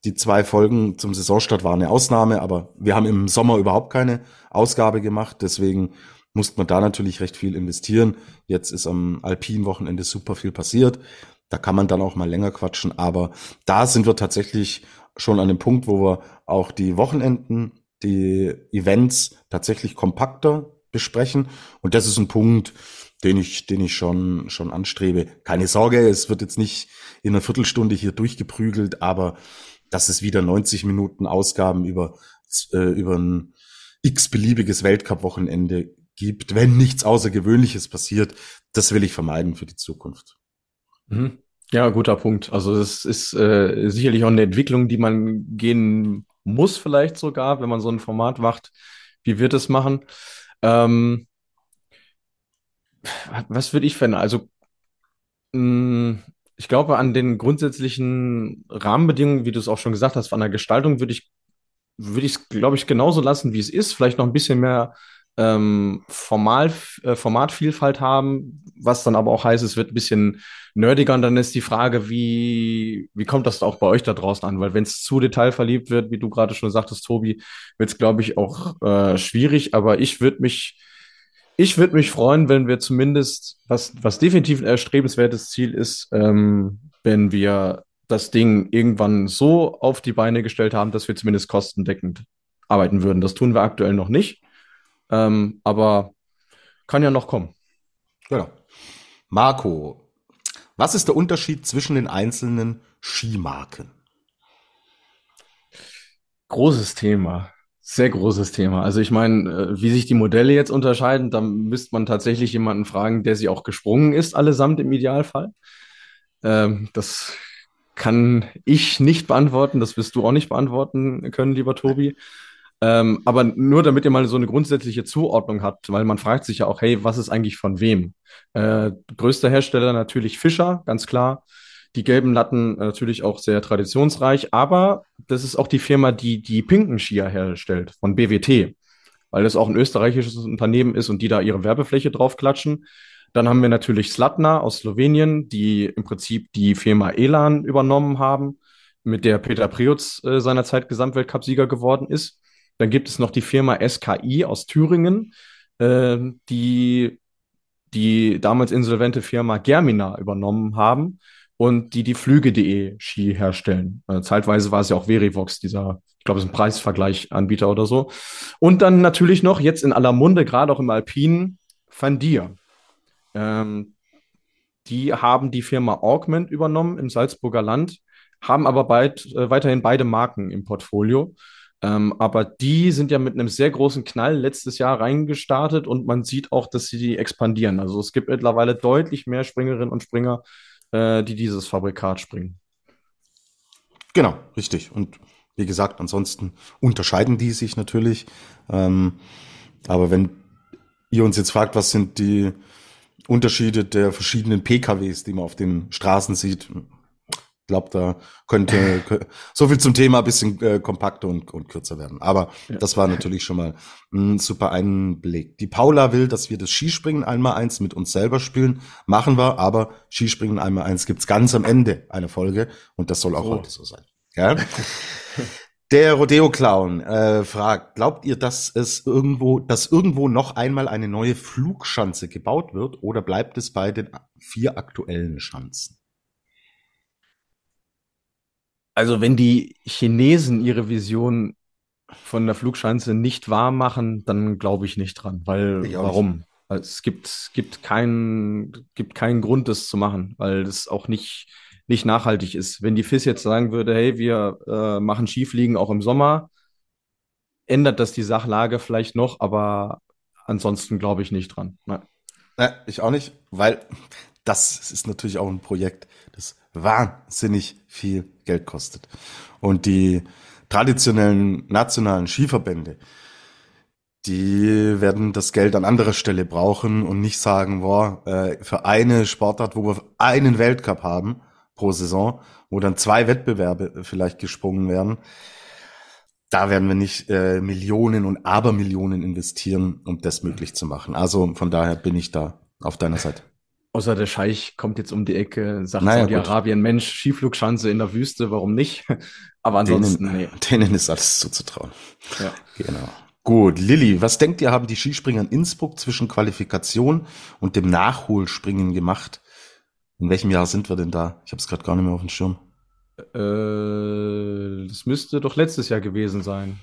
die zwei Folgen zum Saisonstart waren eine Ausnahme, aber wir haben im Sommer überhaupt keine Ausgabe gemacht. Deswegen musste man da natürlich recht viel investieren. Jetzt ist am Alpin-Wochenende super viel passiert. Da kann man dann auch mal länger quatschen. Aber da sind wir tatsächlich schon an dem Punkt, wo wir auch die Wochenenden, die Events tatsächlich kompakter besprechen. Und das ist ein Punkt, den ich, den ich schon, schon anstrebe. Keine Sorge, es wird jetzt nicht in einer Viertelstunde hier durchgeprügelt, aber dass es wieder 90 Minuten Ausgaben über, äh, über ein x-beliebiges Weltcup-Wochenende gibt, wenn nichts Außergewöhnliches passiert, das will ich vermeiden für die Zukunft. Mhm. Ja, guter Punkt. Also es ist äh, sicherlich auch eine Entwicklung, die man gehen muss, vielleicht sogar, wenn man so ein Format macht, wie wir das machen. Ähm, was würde ich finden? Also, mh, mm, ich glaube, an den grundsätzlichen Rahmenbedingungen, wie du es auch schon gesagt hast, an der Gestaltung würde ich, würde ich es, glaube ich, genauso lassen, wie es ist. Vielleicht noch ein bisschen mehr ähm, Formal, äh, Formatvielfalt haben, was dann aber auch heißt, es wird ein bisschen nerdiger und dann ist die Frage, wie, wie kommt das auch bei euch da draußen an? Weil wenn es zu detailverliebt wird, wie du gerade schon sagtest, Tobi, wird es, glaube ich, auch äh, schwierig, aber ich würde mich ich würde mich freuen, wenn wir zumindest, was, was definitiv ein erstrebenswertes Ziel ist, ähm, wenn wir das Ding irgendwann so auf die Beine gestellt haben, dass wir zumindest kostendeckend arbeiten würden. Das tun wir aktuell noch nicht, ähm, aber kann ja noch kommen. Genau. Marco, was ist der Unterschied zwischen den einzelnen Skimarken? Großes Thema. Sehr großes Thema. Also ich meine, äh, wie sich die Modelle jetzt unterscheiden, da müsste man tatsächlich jemanden fragen, der sie auch gesprungen ist, allesamt im Idealfall. Ähm, das kann ich nicht beantworten, das wirst du auch nicht beantworten können, lieber Tobi. Ähm, aber nur damit ihr mal so eine grundsätzliche Zuordnung habt, weil man fragt sich ja auch, hey, was ist eigentlich von wem? Äh, größter Hersteller natürlich Fischer, ganz klar. Die gelben Latten natürlich auch sehr traditionsreich, aber das ist auch die Firma, die die pinken Skier herstellt, von BWT, weil das auch ein österreichisches Unternehmen ist und die da ihre Werbefläche draufklatschen. Dann haben wir natürlich Slatna aus Slowenien, die im Prinzip die Firma Elan übernommen haben, mit der Peter Priutz äh, seinerzeit Gesamtweltcupsieger geworden ist. Dann gibt es noch die Firma SKI aus Thüringen, äh, die die damals insolvente Firma Germina übernommen haben und die die Flüge.de Ski herstellen. Äh, zeitweise war es ja auch Verivox, dieser, ich glaube, es ist ein Preisvergleich-Anbieter oder so. Und dann natürlich noch, jetzt in aller Munde, gerade auch im Alpinen, Van Dier. Ähm, die haben die Firma Augment übernommen im Salzburger Land, haben aber bald, äh, weiterhin beide Marken im Portfolio. Ähm, aber die sind ja mit einem sehr großen Knall letztes Jahr reingestartet und man sieht auch, dass sie die expandieren. Also es gibt mittlerweile deutlich mehr Springerinnen und Springer, äh, die dieses Fabrikat springen. Genau, richtig. Und wie gesagt, ansonsten unterscheiden die sich natürlich. Ähm, aber wenn ihr uns jetzt fragt, was sind die Unterschiede der verschiedenen PKWs, die man auf den Straßen sieht, glaube, da könnte so viel zum Thema bisschen äh, kompakter und, und kürzer werden. Aber ja. das war natürlich schon mal ein super Einblick. Die Paula will, dass wir das Skispringen einmal eins mit uns selber spielen. Machen wir, aber Skispringen einmal eins gibt's ganz am Ende einer Folge und das soll auch oh. heute so sein. Ja? Der Rodeo-Clown äh, fragt, glaubt ihr, dass es irgendwo, dass irgendwo noch einmal eine neue Flugschanze gebaut wird oder bleibt es bei den vier aktuellen Schanzen? Also wenn die Chinesen ihre Vision von der Flugschanze nicht wahr machen, dann glaube ich nicht dran. Weil warum? Weil es gibt, gibt, keinen, gibt keinen Grund, das zu machen, weil das auch nicht, nicht nachhaltig ist. Wenn die FIS jetzt sagen würde, hey, wir äh, machen Skifliegen auch im Sommer, ändert das die Sachlage vielleicht noch, aber ansonsten glaube ich nicht dran. Nein. Ja, ich auch nicht, weil das ist natürlich auch ein Projekt, das wahnsinnig viel Geld kostet. Und die traditionellen nationalen Skiverbände, die werden das Geld an anderer Stelle brauchen und nicht sagen, boah, äh, für eine Sportart, wo wir einen Weltcup haben pro Saison, wo dann zwei Wettbewerbe vielleicht gesprungen werden, da werden wir nicht äh, Millionen und Abermillionen investieren, um das möglich zu machen. Also von daher bin ich da auf deiner Seite. Außer der Scheich kommt jetzt um die Ecke, sagt Naja, Saudi-Arabien, Mensch, Skiflugschanze in der Wüste, warum nicht? Aber ansonsten, denen, nee. denen ist alles zuzutrauen. Ja. Genau. Gut, Lilly, was denkt ihr, haben die Skispringer in Innsbruck zwischen Qualifikation und dem Nachholspringen gemacht? In welchem Jahr sind wir denn da? Ich habe es gerade gar nicht mehr auf dem Schirm. Äh, das müsste doch letztes Jahr gewesen sein.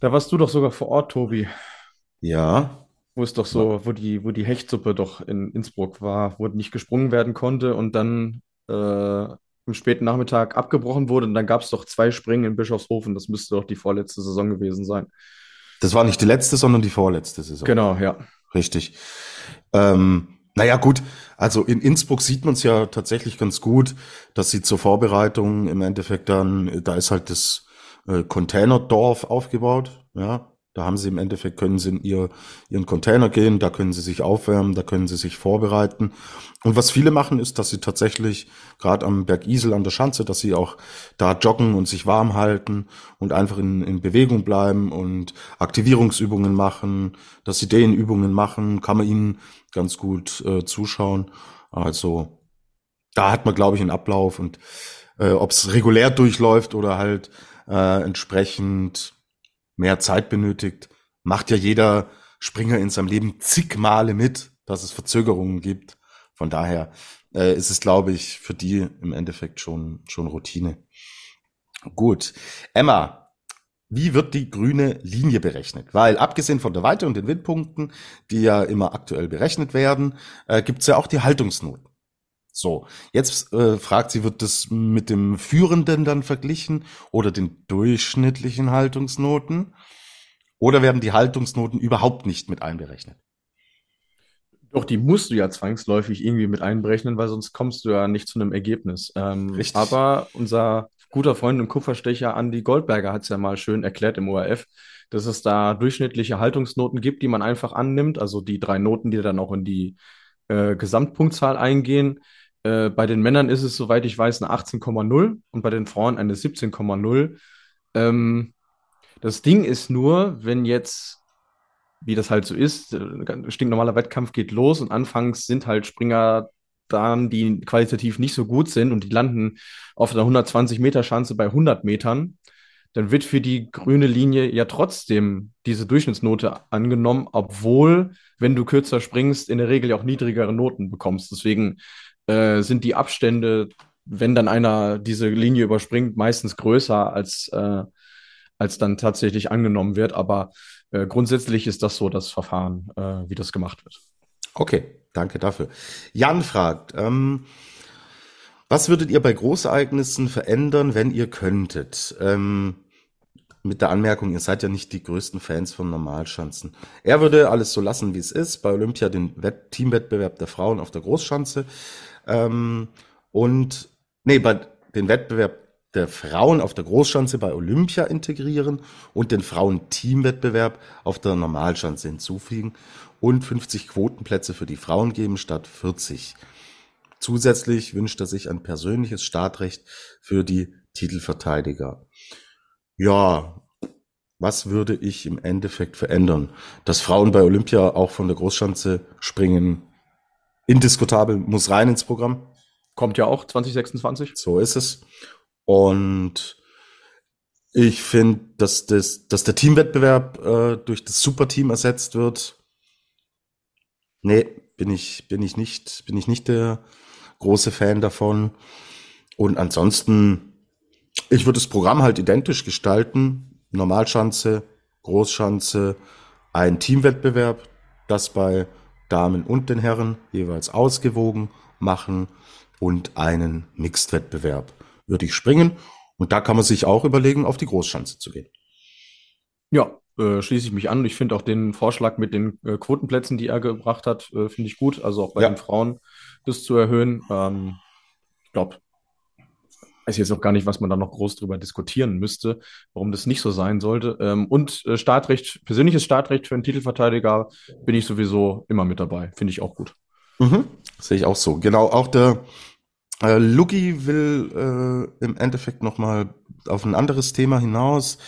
Da warst du doch sogar vor Ort, Tobi. Ja, Wo es doch so, wo die, wo die Hechtsuppe doch in Innsbruck war, wo nicht gesprungen werden konnte und dann äh, am späten Nachmittag abgebrochen wurde und dann gab es doch zwei Springen in Bischofshofen. Das müsste doch die vorletzte Saison gewesen sein. das war nicht die letzte, sondern die vorletzte Saison. Genau, ja. Richtig. Ähm, naja, gut, also in Innsbruck sieht man es ja tatsächlich ganz gut, dass sie zur Vorbereitung im Endeffekt dann, da ist halt das äh, Containerdorf aufgebaut, ja. Da haben sie im Endeffekt, können sie in ihr, ihren Container gehen, da können sie sich aufwärmen, da können sie sich vorbereiten. Und was viele machen, ist, dass sie tatsächlich gerade am Berg Isel an der Schanze, dass sie auch da joggen und sich warm halten und einfach in, in Bewegung bleiben und Aktivierungsübungen machen, dass sie Dehnübungen machen, kann man ihnen ganz gut äh, zuschauen. Also da hat man, glaube ich, einen Ablauf und äh, ob es regulär durchläuft oder halt äh, entsprechend mehr Zeit benötigt, macht ja jeder Springer in seinem Leben zig Male mit, dass es Verzögerungen gibt. Von daher äh, ist es, glaube ich, für die im Endeffekt schon, schon Routine. Gut. Emma, wie wird die grüne Linie berechnet? Weil abgesehen von der Weite und den Windpunkten, die ja immer aktuell berechnet werden, äh, gibt es ja auch die Haltungsnoten. So, jetzt äh, fragt sie, wird das mit dem Führenden dann verglichen oder den durchschnittlichen Haltungsnoten? Oder werden die Haltungsnoten überhaupt nicht mit einberechnet? Doch, die musst du ja zwangsläufig irgendwie mit einberechnen, weil sonst kommst du ja nicht zu einem Ergebnis. Ähm, Richtig. aber unser guter Freund und Kupferstecher Andy Goldberger hat es ja mal schön erklärt im ORF, dass es da durchschnittliche Haltungsnoten gibt, die man einfach annimmt, also die drei Noten, die dann auch in die äh, Gesamtpunktzahl eingehen. Äh, bei den Männern ist es, soweit ich weiß, eine 18,0 und bei den Frauen eine 17,0. Ähm, das Ding ist nur, wenn jetzt, wie das halt so ist, äh, stinknormaler Wettkampf geht los und anfangs sind halt Springer dann, die qualitativ nicht so gut sind und die landen auf einer 120-Meter-Schanze bei 100 Metern, dann wird für die grüne Linie ja trotzdem diese Durchschnittsnote angenommen, obwohl, wenn du kürzer springst, in der Regel ja auch niedrigere Noten bekommst. Deswegen äh, sind die Abstände, wenn dann einer diese Linie überspringt, meistens größer als, äh, als dann tatsächlich angenommen wird. Aber äh, grundsätzlich ist das so das Verfahren, äh, wie das gemacht wird. Okay, danke dafür. Jan fragt, ähm, was würdet ihr bei Großereignissen verändern, wenn ihr könntet? Ähm, mit der Anmerkung, ihr seid ja nicht die größten Fans von Normalschanzen. Er würde alles so lassen, wie es ist. Bei Olympia den Wett Teamwettbewerb der Frauen auf der Großschanze. Ähm, und, nee, bei den Wettbewerb der Frauen auf der Großschanze bei Olympia integrieren und den Frauen-Teamwettbewerb auf der Normalschanze hinzufügen und 50 Quotenplätze für die Frauen geben statt 40. Zusätzlich wünscht er sich ein persönliches Startrecht für die Titelverteidiger. Ja, was würde ich im Endeffekt verändern? Dass Frauen bei Olympia auch von der Großschanze springen, indiskutabel, muss rein ins Programm. Kommt ja auch 2026. So ist es. Und ich finde, dass, das, dass der Teamwettbewerb äh, durch das Superteam ersetzt wird. Nee, bin ich, bin ich nicht, bin ich nicht der große Fan davon. Und ansonsten, ich würde das Programm halt identisch gestalten. Normalschanze, Großschanze, ein Teamwettbewerb, das bei Damen und den Herren jeweils ausgewogen machen und einen Mixed-Wettbewerb würde ich springen. Und da kann man sich auch überlegen, auf die Großschanze zu gehen. Ja, äh, schließe ich mich an. Ich finde auch den Vorschlag mit den äh, Quotenplätzen, die er gebracht hat, äh, finde ich gut. Also auch bei Ja. den Frauen das zu erhöhen. Ähm, ich glaube, weiß jetzt auch gar nicht, was man da noch groß drüber diskutieren müsste, warum das nicht so sein sollte. Ähm, und äh, Startrecht, persönliches Startrecht für einen Titelverteidiger bin ich sowieso immer mit dabei. Finde ich auch gut. Mhm. Sehe ich auch so. Genau, auch der äh, Luki will äh, im Endeffekt nochmal auf ein anderes Thema hinaus.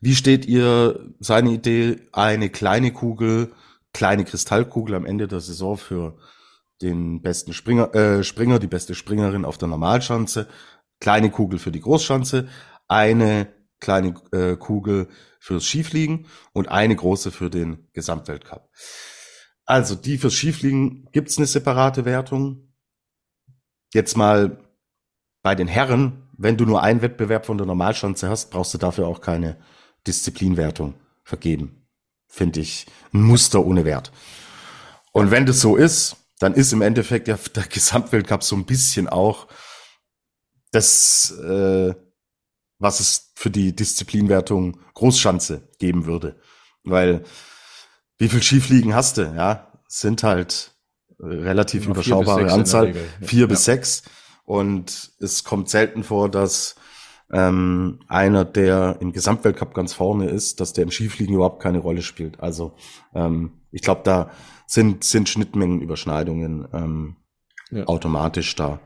Wie steht ihr seine Idee, eine kleine Kugel, kleine Kristallkugel am Ende der Saison für den besten Springer, äh, Springer, die beste Springerin auf der Normalschanze, kleine Kugel für die Großschanze, eine kleine äh, Kugel fürs Skifliegen und eine große für den Gesamtweltcup. Also die fürs Skifliegen gibt's eine separate Wertung. Jetzt mal bei den Herren, wenn du nur einen Wettbewerb von der Normalschanze hast, brauchst du dafür auch keine Disziplinwertung vergeben. Finde ich ein Muster ohne Wert. Und wenn das so ist, dann ist im Endeffekt ja der Gesamtweltcup so ein bisschen auch das, äh, was es für die Disziplinwertung Großschanze geben würde. Weil wie viel Skifliegen hast du? Ja, sind halt relativ Immer überschaubare Anzahl, vier ja. bis sechs. Und es kommt selten vor, dass ähm, einer, der im Gesamtweltcup ganz vorne ist, dass der im Skifliegen überhaupt keine Rolle spielt. Also ähm, ich glaube, da sind, sind Schnittmengenüberschneidungen ähm, ja. automatisch da.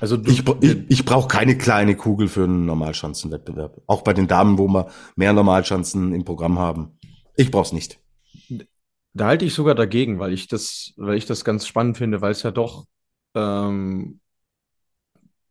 Also du, ich, ich, ich brauche keine kleine Kugel für einen Normalschanzenwettbewerb. Auch bei den Damen, wo wir mehr Normalschanzen im Programm haben. Ich brauche es nicht. Da halte ich sogar dagegen, weil ich das, weil ich das ganz spannend finde, weil es ja doch ähm,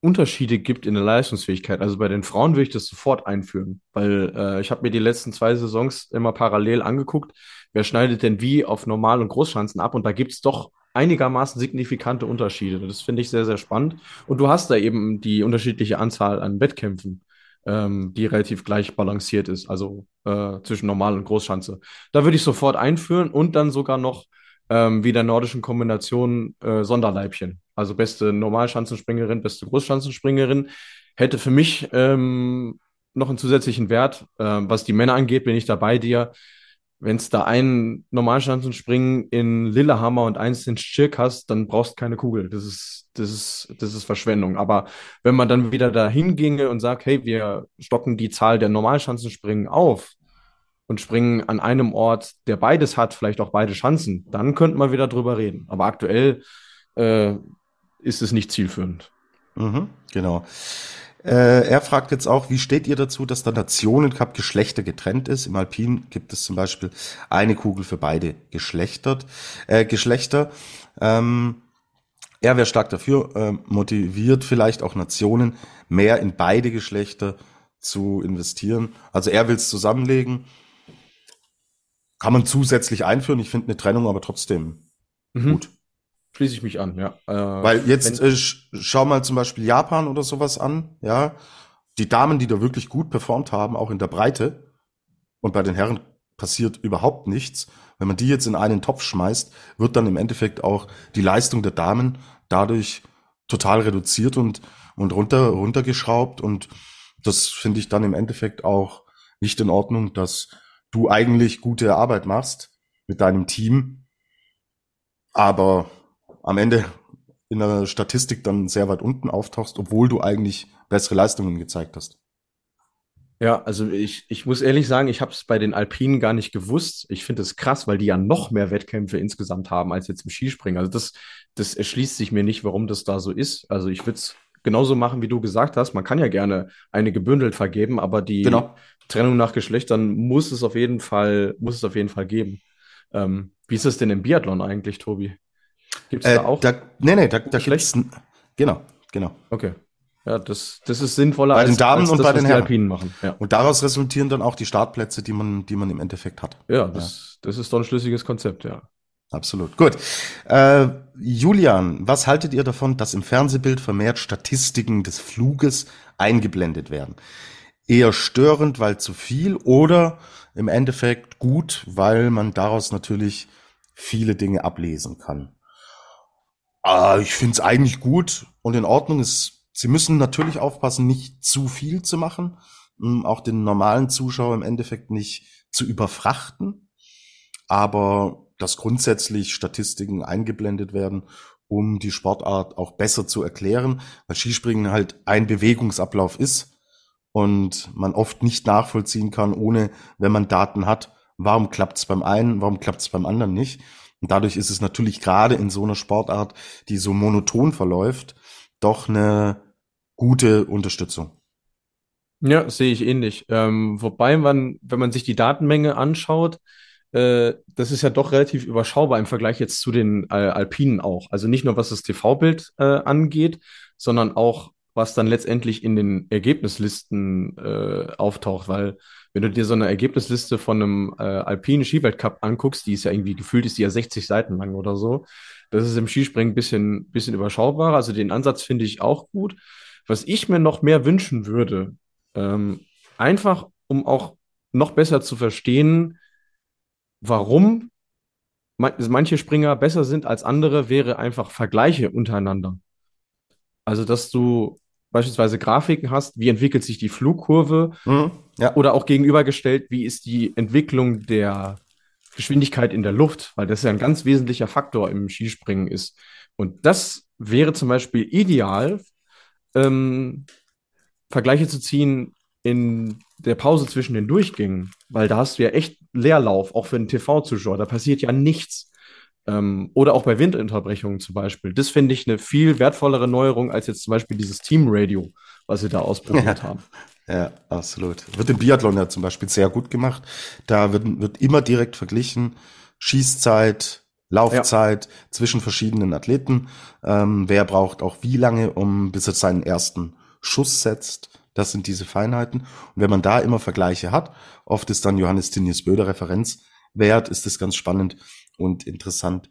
Unterschiede gibt in der Leistungsfähigkeit. Also bei den Frauen würde ich das sofort einführen, weil äh, ich habe mir die letzten zwei Saisons immer parallel angeguckt, wer schneidet denn wie auf Normal- und Großschanzen ab und da gibt es doch einigermaßen signifikante Unterschiede. Das finde ich sehr, sehr spannend. Und du hast da eben die unterschiedliche Anzahl an Wettkämpfen, ähm, die relativ gleich balanciert ist, also äh, zwischen Normal- und Großschanze. Da würde ich sofort einführen und dann sogar noch ähm, wie der nordischen Kombination äh, Sonderleibchen. Also beste Normalschanzenspringerin, beste Großschanzenspringerin. Hätte für mich ähm, noch einen zusätzlichen Wert. Ähm, was die Männer angeht, bin ich da bei dir. Wenn es da einen Normalschanzenspringen in Lillehammer und eins in Schirk hast, dann brauchst keine Kugel. Das ist, das ist, das ist Verschwendung. Aber wenn man dann wieder dahin ginge und sagt, hey, wir stocken die Zahl der Normalschanzenspringen auf, und springen an einem Ort, der beides hat, vielleicht auch beide Chancen, dann könnte man wieder drüber reden. Aber aktuell äh, ist es nicht zielführend. Mhm, genau. Äh, er fragt jetzt auch, wie steht ihr dazu, dass der Nationencup Geschlechter getrennt ist? Im Alpin gibt es zum Beispiel eine Kugel für beide Geschlechter. Äh, Geschlechter. Ähm, er wäre stark dafür, äh, motiviert vielleicht auch Nationen, mehr in beide Geschlechter zu investieren. Also er will es zusammenlegen kann man zusätzlich einführen. Ich finde eine Trennung aber trotzdem mhm. gut. Schließe ich mich an, ja. Äh, Weil jetzt äh, schau mal zum Beispiel Japan oder sowas an, ja. Die Damen, die da wirklich gut performt haben, auch in der Breite, und bei den Herren passiert überhaupt nichts. Wenn man die jetzt in einen Topf schmeißt, wird dann im Endeffekt auch die Leistung der Damen dadurch total reduziert und, und runter, runtergeschraubt. Und das finde ich dann im Endeffekt auch nicht in Ordnung, dass du eigentlich gute Arbeit machst mit deinem Team, aber am Ende in der Statistik dann sehr weit unten auftauchst, obwohl du eigentlich bessere Leistungen gezeigt hast. Ja, also ich, ich muss ehrlich sagen, ich habe es bei den Alpinen gar nicht gewusst. Ich finde es krass, weil die ja noch mehr Wettkämpfe insgesamt haben als jetzt im Skispringen. Also das, das erschließt sich mir nicht, warum das da so ist. Also ich würde es genauso machen, wie du gesagt hast. Man kann ja gerne eine gebündelt vergeben, aber die genau. Trennung nach Geschlechtern muss es auf jeden Fall, muss es auf jeden Fall geben. Ähm, wie ist es denn im Biathlon eigentlich, Tobi? Gibt es äh, da auch? Da, nee, nee, da, da gibt's, genau, genau. Okay. Ja, das, das ist sinnvoller bei den Damen als und das, bei den Herren. Alpinen machen. Ja. Und daraus resultieren dann auch die Startplätze, die man, die man im Endeffekt hat. Ja, das, ja. das ist doch ein schlüssiges Konzept, ja. Absolut. Gut. Äh, Julian, was haltet ihr davon, dass im Fernsehbild vermehrt Statistiken des Fluges eingeblendet werden? Eher störend, weil zu viel oder im Endeffekt gut, weil man daraus natürlich viele Dinge ablesen kann. Äh, ich finde es eigentlich gut und in Ordnung. Es, sie müssen natürlich aufpassen, nicht zu viel zu machen, um auch den normalen Zuschauer im Endeffekt nicht zu überfrachten. Aber dass grundsätzlich Statistiken eingeblendet werden, um die Sportart auch besser zu erklären, weil Skispringen halt ein Bewegungsablauf ist und man oft nicht nachvollziehen kann, ohne, wenn man Daten hat, warum klappt es beim einen, warum klappt es beim anderen nicht. Und dadurch ist es natürlich gerade in so einer Sportart, die so monoton verläuft, doch eine gute Unterstützung. Ja, sehe ich ähnlich. Ähm, wobei man, wenn man sich die Datenmenge anschaut, äh, das ist ja doch relativ überschaubar im Vergleich jetzt zu den äh, Alpinen auch. Also nicht nur was das TV-Bild äh, angeht, sondern auch was dann letztendlich in den Ergebnislisten äh, auftaucht, weil wenn du dir so eine Ergebnisliste von einem äh, alpinen Skiweltcup anguckst, die ist ja irgendwie gefühlt ist die ja 60 Seiten lang oder so. Das ist im Skispringen ein bisschen, bisschen überschaubarer. Also den Ansatz finde ich auch gut. Was ich mir noch mehr wünschen würde, ähm, einfach um auch noch besser zu verstehen, warum manche Springer besser sind als andere, wäre einfach Vergleiche untereinander. Also, dass du beispielsweise Grafiken hast, wie entwickelt sich die Flugkurve mhm, ja. oder auch gegenübergestellt, wie ist die Entwicklung der Geschwindigkeit in der Luft, weil das ja ein ganz wesentlicher Faktor im Skispringen ist. Und das wäre zum Beispiel ideal, ähm, Vergleiche zu ziehen in der Pause zwischen den Durchgängen, weil da hast du ja echt Leerlauf, auch für einen TV-Zuschauer. Da passiert ja nichts. Ähm, oder auch bei Windunterbrechungen zum Beispiel. Das finde ich eine viel wertvollere Neuerung als jetzt zum Beispiel dieses Team-Radio, was sie da ausprobiert ja. haben. Ja, absolut. Wird im Biathlon ja zum Beispiel sehr gut gemacht. Da wird, wird immer direkt verglichen, Schießzeit, Laufzeit ja. zwischen verschiedenen Athleten. Ähm, wer braucht auch wie lange, um bis er seinen ersten Schuss setzt. Das sind diese Feinheiten. Und wenn man da immer Vergleiche hat, oft ist dann Johannes Tinius Böder Referenzwert, ist das ganz spannend und interessant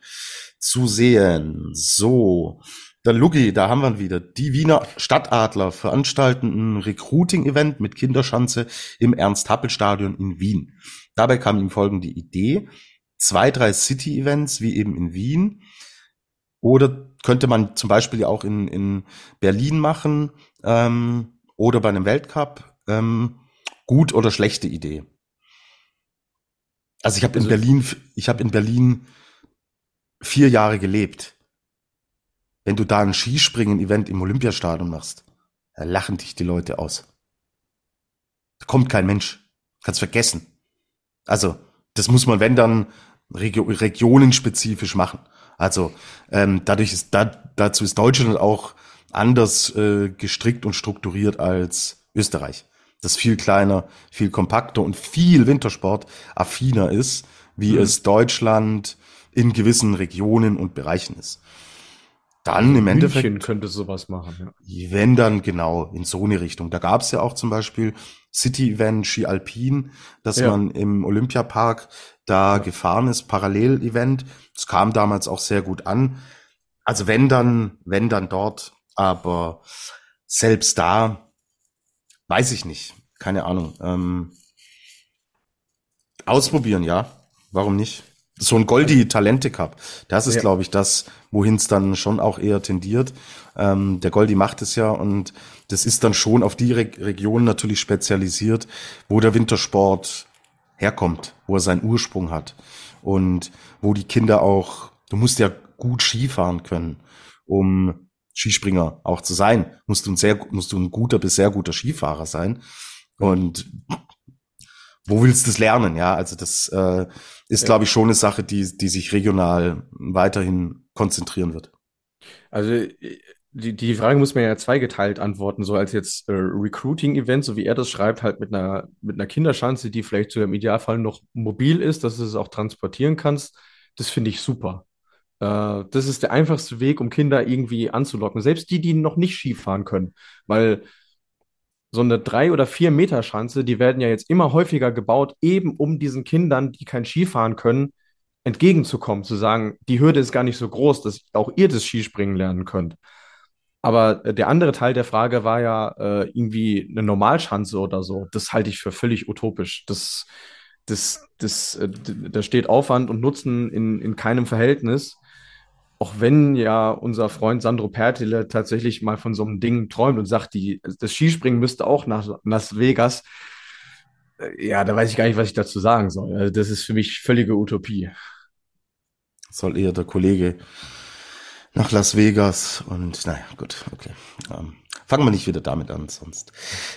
zu sehen. So, der Lugi, da haben wir ihn wieder. Die Wiener Stadtadler veranstalten ein Recruiting-Event mit Kinderschanze im Ernst-Happel-Stadion in Wien. Dabei kam ihm folgende Idee. Zwei, drei City-Events, wie eben in Wien. Oder könnte man zum Beispiel auch in, in Berlin machen ähm, oder bei einem Weltcup. Ähm, gut oder schlechte Idee? Also ich habe in also, Berlin, ich habe in Berlin vier Jahre gelebt. Wenn du da ein Skispringen-Event im Olympiastadion machst, da lachen dich die Leute aus. Da kommt kein Mensch. Kannst vergessen. Also, das muss man, wenn dann, regio regionenspezifisch machen. Also, ähm, dadurch ist, da, dazu ist Deutschland auch anders äh, gestrickt und strukturiert als Österreich das viel kleiner, viel kompakter und viel Wintersport affiner ist, wie mhm. es Deutschland in gewissen Regionen und Bereichen ist. Dann im München Endeffekt könnte sowas machen. Ja. Wenn dann genau in so eine Richtung. Da gab es ja auch zum Beispiel City Event Ski Alpin, dass ja. man im Olympiapark da gefahren ist, Parallel-Event. Das kam damals auch sehr gut an. Also wenn dann, wenn dann dort, aber selbst da Weiß ich nicht. Keine Ahnung. Ähm, ausprobieren, ja. Warum nicht? So ein Goldi Talente Cup. Das ist, ja. glaube ich, das, wohin es dann schon auch eher tendiert. Ähm, der Goldi macht es ja und das ist dann schon auf die Re Region natürlich spezialisiert, wo der Wintersport herkommt, wo er seinen Ursprung hat und wo die Kinder auch, du musst ja gut Skifahren können, um Skispringer auch zu sein, musst du ein sehr, musst du ein guter bis sehr guter Skifahrer sein. Und wo willst du das lernen? Ja, also das äh, ist, glaube ich, schon eine Sache, die, die sich regional weiterhin konzentrieren wird. Also die, die Frage muss man ja zweigeteilt antworten, so als jetzt äh, Recruiting-Event, so wie er das schreibt, halt mit einer, mit einer Kinderschanze, die vielleicht sogar im Idealfall noch mobil ist, dass du es auch transportieren kannst. Das finde ich super. Äh, das ist der einfachste Weg, um Kinder irgendwie anzulocken. Selbst die, die noch nicht Skifahren können. Weil so eine drei oder vier Meter Schanze, die werden ja jetzt immer häufiger gebaut, eben um diesen Kindern, die kein Skifahren können, entgegenzukommen, zu sagen, die Hürde ist gar nicht so groß, dass auch ihr das Skispringen lernen könnt. Aber der andere Teil der Frage war ja äh, irgendwie eine Normalschanze oder so. Das halte ich für völlig utopisch. Das, das, das, äh, da steht Aufwand und Nutzen in, in keinem Verhältnis auch wenn ja unser Freund Sandro Pertile tatsächlich mal von so einem Ding träumt und sagt, die, das Skispringen müsste auch nach Las Vegas, äh, ja, da weiß ich gar nicht, was ich dazu sagen soll. Also das ist für mich völlige Utopie. Soll eher der Kollege nach Las Vegas und naja, gut, okay. Ähm, fangen wir nicht wieder damit an, sonst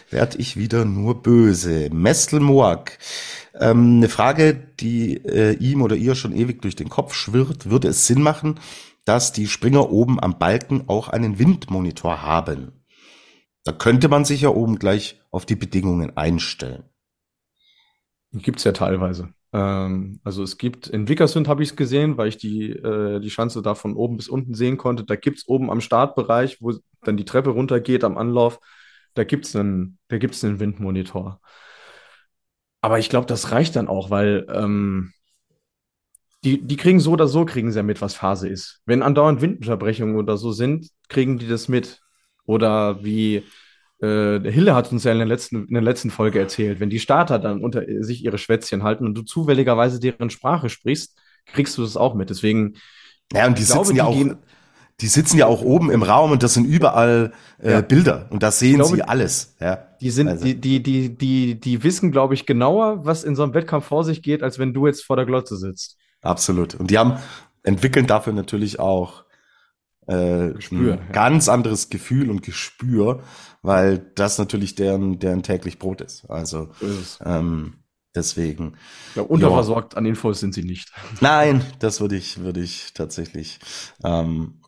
werde ich wieder nur böse. Mestel Moak, ähm, eine Frage, die äh, ihm oder ihr schon ewig durch den Kopf schwirrt. Würde es Sinn machen, dass die Springer oben am Balken auch einen Windmonitor haben. Da könnte man sich ja oben gleich auf die Bedingungen einstellen. Gibt's ja teilweise. Ähm, also es gibt, in Wickersund habe ich es gesehen, weil ich die, äh, die Schanze da von oben bis unten sehen konnte. Da gibt es oben am Startbereich, wo dann die Treppe runtergeht am Anlauf, da gibt es einen, da gibt's einen Windmonitor. Aber ich glaube, das reicht dann auch, weil ähm, die, die kriegen so oder so, kriegen sie ja mit, was Phase ist. Wenn andauernd Windunterbrechungen oder so sind, kriegen die das mit. Oder wie äh, Hille hat uns ja in der, letzten, in der letzten Folge erzählt, wenn die Starter dann unter sich ihre Schwätzchen halten und du zufälligerweise deren Sprache sprichst, kriegst du das auch mit. Deswegen. Ja, und die glaube, sitzen ja die auch, die sitzen ja auch oben im Raum und das sind überall äh, ja. Bilder und da sehen glaube, sie alles. Ja. Die sind, also. die, die, die, die, die wissen, glaube ich, genauer, was in so einem Wettkampf vor sich geht, als wenn du jetzt vor der Glotze sitzt. Absolut. Und die haben, entwickeln dafür natürlich auch äh, Gespür, ein ja. ganz anderes Gefühl und Gespür, weil das natürlich deren, deren täglich Brot ist. Also ist ähm, deswegen. Ja, unterversorgt jo. an Infos sind sie nicht. Nein, das würde ich, würde ich tatsächlich ähm,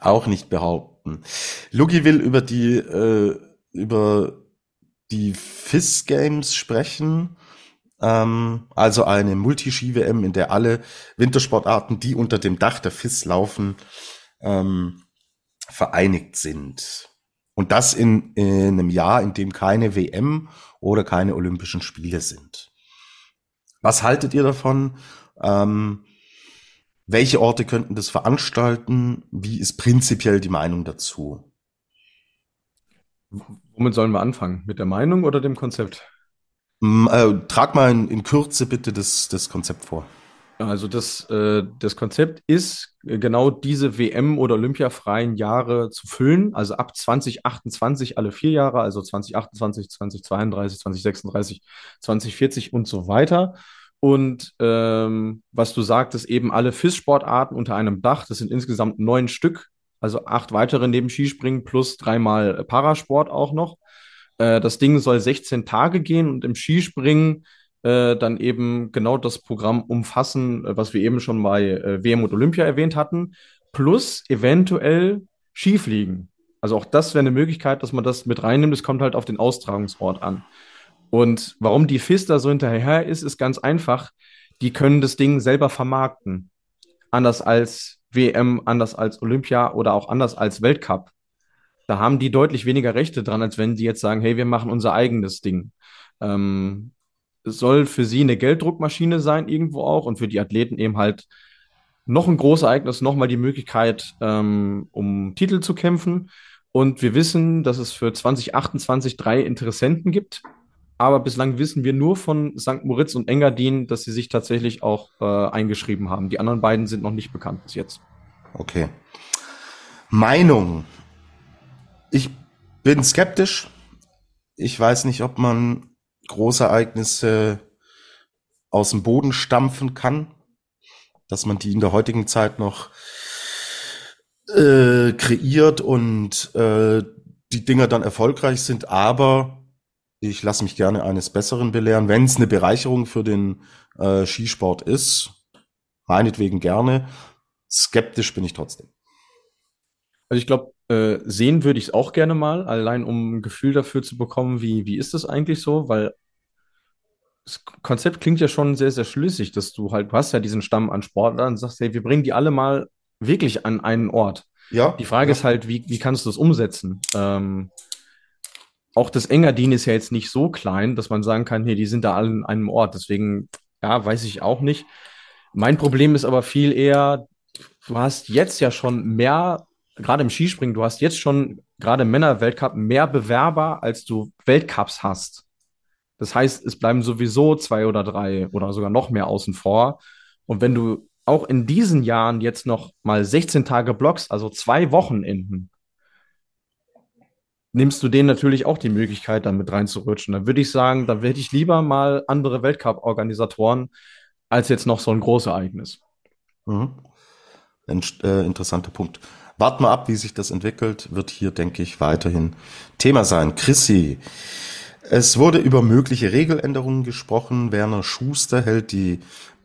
auch nicht behaupten. Lugi will über die äh, über die FIS Games sprechen. Ähm, also eine Multi-Ski-WM, in der alle Wintersportarten, die unter dem Dach der FIS laufen, ähm, vereinigt sind. Und das in, in einem Jahr, in dem keine WM oder keine Olympischen Spiele sind. Was haltet ihr davon? Ähm, welche Orte könnten das veranstalten? Wie ist prinzipiell die Meinung dazu? Womit sollen wir anfangen? Mit der Meinung oder dem Konzept? Äh, trag mal in, in Kürze bitte das, das Konzept vor. Also das, äh, das Konzept ist, äh, genau diese WM- oder Olympiafreien Jahre zu füllen, also ab 2028 alle vier Jahre, also 2028, 2032, 2036, 2040 und so weiter. Und ähm, was du sagtest, eben alle FIS-Sportarten unter einem Dach, das sind insgesamt neun Stück, also acht weitere neben Skispringen plus dreimal Parasport auch noch. Äh, das Ding soll 16 Tage gehen und im Skispringen äh, dann eben genau das Programm umfassen, äh, was wir eben schon bei äh, WM und Olympia erwähnt hatten, plus eventuell Skifliegen. Also auch das wäre eine Möglichkeit, dass man das mit reinnimmt. Es kommt halt auf den Austragungsort an. Und warum die FIS da so hinterher ist, ist ganz einfach. Die können das Ding selber vermarkten. Anders als WM, anders als Olympia oder auch anders als Weltcup. Da haben die deutlich weniger Rechte dran, als wenn sie jetzt sagen, hey, wir machen unser eigenes Ding. Ähm, es soll für sie eine Gelddruckmaschine sein, irgendwo auch, und für die Athleten eben halt noch ein großes Ereignis, nochmal die Möglichkeit, ähm, um Titel zu kämpfen. Und wir wissen, dass es für 2028 drei Interessenten gibt. Aber bislang wissen wir nur von St. Moritz und Engadin, dass sie sich tatsächlich auch äh, eingeschrieben haben. Die anderen beiden sind noch nicht bekannt bis jetzt. Okay. Meinung. Ich bin skeptisch. Ich weiß nicht, ob man Großereignisse aus dem Boden stampfen kann, dass man die in der heutigen Zeit noch äh, kreiert und äh, die Dinger dann erfolgreich sind, aber ich lasse mich gerne eines Besseren belehren. Wenn es eine Bereicherung für den äh, Skisport ist, meinetwegen gerne. Skeptisch bin ich trotzdem. Also ich glaube, äh, sehen würde ich es auch gerne mal, allein um ein Gefühl dafür zu bekommen, wie, wie ist das eigentlich so, weil das Konzept klingt ja schon sehr, sehr schlüssig, dass du halt, du hast ja diesen Stamm an Sportlern und sagst, hey, wir bringen die alle mal wirklich an einen Ort. Ja. Die Frage ja. ist halt, wie, wie kannst du das umsetzen? Ähm, auch das Engadin ist ja jetzt nicht so klein, dass man sagen kann, hey, die sind da alle an einem Ort. Deswegen, ja, weiß ich auch nicht. Mein Problem ist aber viel eher, du hast jetzt ja schon mehr gerade im Skispringen, du hast jetzt schon gerade im Männer-Weltcup mehr Bewerber, als du Weltcups hast. Das heißt, es bleiben sowieso zwei oder drei oder sogar noch mehr außen vor. Und wenn du auch in diesen Jahren jetzt noch mal 16 Tage blockst, also zwei Wochenenden, nimmst du denen natürlich auch die Möglichkeit, dann mit reinzurutschen. Dann würde ich sagen, da hätte ich lieber mal andere Weltcup-Organisatoren als jetzt noch so ein Großereignis. Mhm. Ein äh, interessanter Punkt. Warten wir ab, wie sich das entwickelt. Wird hier, denke ich, weiterhin Thema sein. Chrissy, es wurde über mögliche Regeländerungen gesprochen. Werner Schuster hält die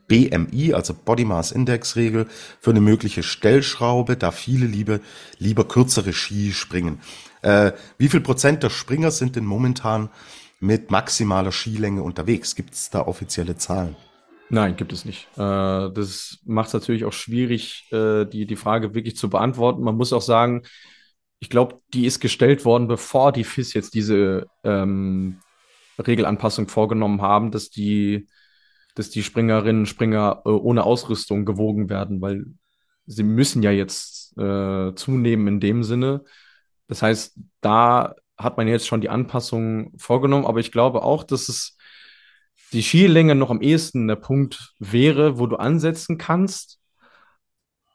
BMI, also Body Mass Index Regel, für eine mögliche Stellschraube, da viele lieber, lieber kürzere Ski springen. Äh, wie viel Prozent der Springer sind denn momentan mit maximaler Skilänge unterwegs? Gibt es da offizielle Zahlen? Nein, gibt es nicht. Äh, das macht es natürlich auch schwierig, äh, die, die Frage wirklich zu beantworten. Man muss auch sagen, ich glaube, die ist gestellt worden, bevor die FIS jetzt diese ähm, Regelanpassung vorgenommen haben, dass die, dass die Springerinnen und Springer äh, ohne Ausrüstung gewogen werden, weil sie müssen ja jetzt äh, zunehmen in dem Sinne. Das heißt, da hat man jetzt schon die Anpassung vorgenommen, aber ich glaube auch, dass es die Skilänge noch am ehesten der Punkt wäre, wo du ansetzen kannst.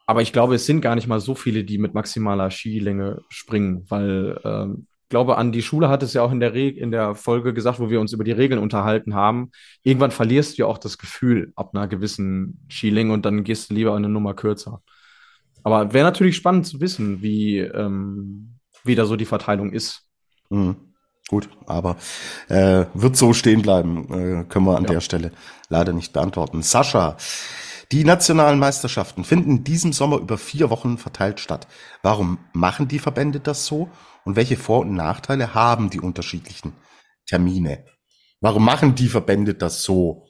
Aber ich glaube, es sind gar nicht mal so viele, die mit maximaler Skilänge springen, weil ähm, ich glaube, an die Schule hat es ja auch in der, in der Folge gesagt, wo wir uns über die Regeln unterhalten haben. Irgendwann verlierst du ja auch das Gefühl ab einer gewissen Skilänge und dann gehst du lieber eine Nummer kürzer. Aber wäre natürlich spannend zu wissen, wie, ähm, wie da so die Verteilung ist. Mhm. Gut, aber äh, wird so stehen bleiben, äh, können wir an ja. der Stelle leider nicht beantworten. Sascha, die nationalen Meisterschaften finden in diesem Sommer über vier Wochen verteilt statt. Warum machen die Verbände das so? Und welche Vor- und Nachteile haben die unterschiedlichen Termine? Warum machen die Verbände das so?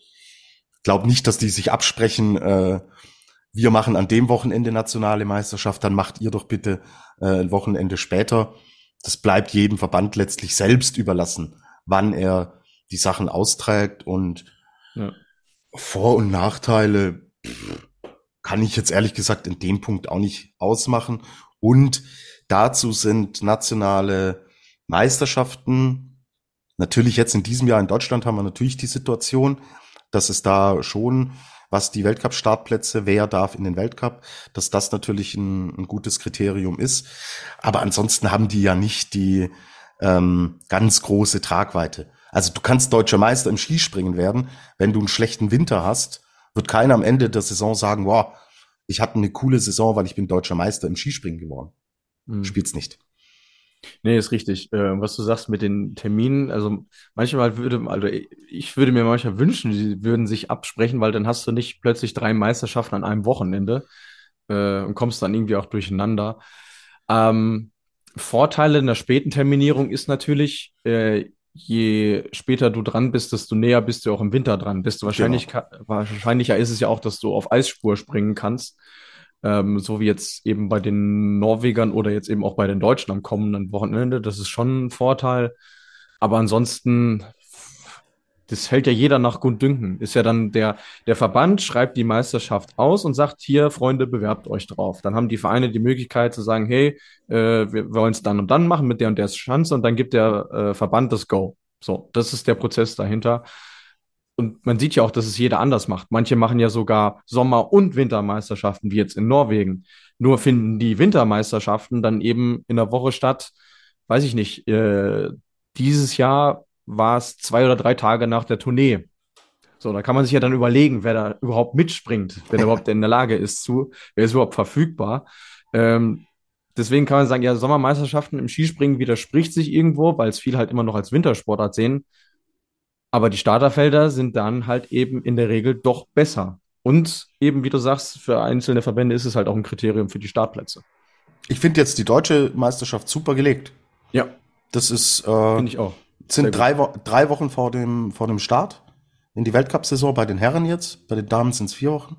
Ich glaube nicht, dass die sich absprechen, äh, wir machen an dem Wochenende nationale Meisterschaft, dann macht ihr doch bitte äh, ein Wochenende später das bleibt jedem Verband letztlich selbst überlassen, wann er die Sachen austrägt und ja. Vor- und Nachteile kann ich jetzt ehrlich gesagt in dem Punkt auch nicht ausmachen. Und dazu sind nationale Meisterschaften. Natürlich jetzt in diesem Jahr in Deutschland haben wir natürlich die Situation, dass es da schon was die Weltcup-Startplätze, wer darf in den Weltcup, dass das natürlich ein, ein, gutes Kriterium ist. Aber ansonsten haben die ja nicht die ähm, ganz große Tragweite. Also du kannst deutscher Meister im Skispringen werden, wenn du einen schlechten Winter hast, wird keiner am Ende der Saison sagen, wow, ich hatte eine coole Saison, weil ich bin deutscher Meister im Skispringen geworden. Mhm. Spielt's nicht. Nee, ist richtig. Äh, was du sagst mit den Terminen, also manchmal würde, also ich würde mir manchmal wünschen, sie würden sich absprechen, weil dann hast du nicht plötzlich drei Meisterschaften an einem Wochenende äh, und kommst dann irgendwie auch durcheinander. Ähm, Vorteile in der späten Terminierung ist natürlich, äh, je später du dran bist, desto näher bist du auch im Winter dran. Desto wahrscheinlich, genau. wahrscheinlicher ist es ja auch, dass du auf Eisspur springen kannst ähm, so wie jetzt eben bei den Norwegern oder jetzt eben auch bei den Deutschen am kommenden Wochenende. Das ist schon ein Vorteil. Aber ansonsten, das hält ja jeder nach Gutdünken. Ist ja dann der, der Verband schreibt die Meisterschaft aus und sagt, hier, Freunde, bewerbt euch drauf. Dann haben die Vereine die Möglichkeit zu sagen, hey, äh, wir wollen es dann und dann machen mit der und der Chance und dann gibt der äh, Verband das Go. So, das ist der Prozess dahinter und man sieht ja auch, dass es jeder anders macht. Manche machen ja sogar Sommer- und Wintermeisterschaften, wie jetzt in Norwegen. Nur finden die Wintermeisterschaften dann eben in der Woche statt, weiß ich nicht, äh, dieses Jahr war es zwei oder drei Tage nach der Tournee. So, da kann man sich ja dann überlegen, wer da überhaupt mitspringt, wer da überhaupt in der Lage ist zu, wer ist überhaupt verfügbar. Ähm, deswegen kann man sagen, ja, Sommermeisterschaften im Skispringen widerspricht sich irgendwo, weil es viel halt immer noch als Wintersportart sehen. Aber die Starterfelder sind dann halt eben in der Regel doch besser. Und eben, wie du sagst, für einzelne Verbände ist es halt auch ein Kriterium für die Startplätze. Ich finde jetzt die deutsche Meisterschaft super gelegt. Ja. Das ist, äh, finde ich auch. Sind drei, Wo drei Wochen vor dem, vor dem Start in die Weltcup-Saison bei den Herren jetzt. Bei den Damen sind es vier Wochen.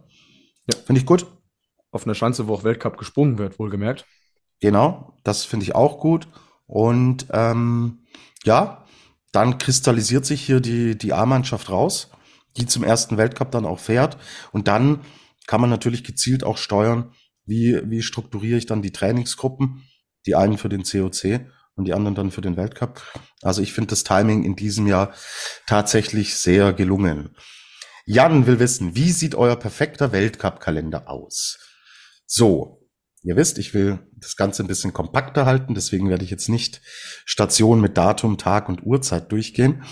Ja. Finde ich gut. Auf einer Schanze, wo auch Weltcup gesprungen wird, wohlgemerkt. Genau, das finde ich auch gut. Und ähm, ja, dann kristallisiert sich hier die, die A-Mannschaft raus, die zum ersten Weltcup dann auch fährt. Und dann kann man natürlich gezielt auch steuern, wie, wie strukturiere ich dann die Trainingsgruppen, die einen für den COC und die anderen dann für den Weltcup. Also ich finde das Timing in diesem Jahr tatsächlich sehr gelungen. Jan will wissen, wie sieht euer perfekter Weltcup-Kalender aus? So, Ihr wisst, ich will das Ganze ein bisschen kompakter halten, deswegen werde ich jetzt nicht Station mit Datum, Tag und Uhrzeit durchgehen.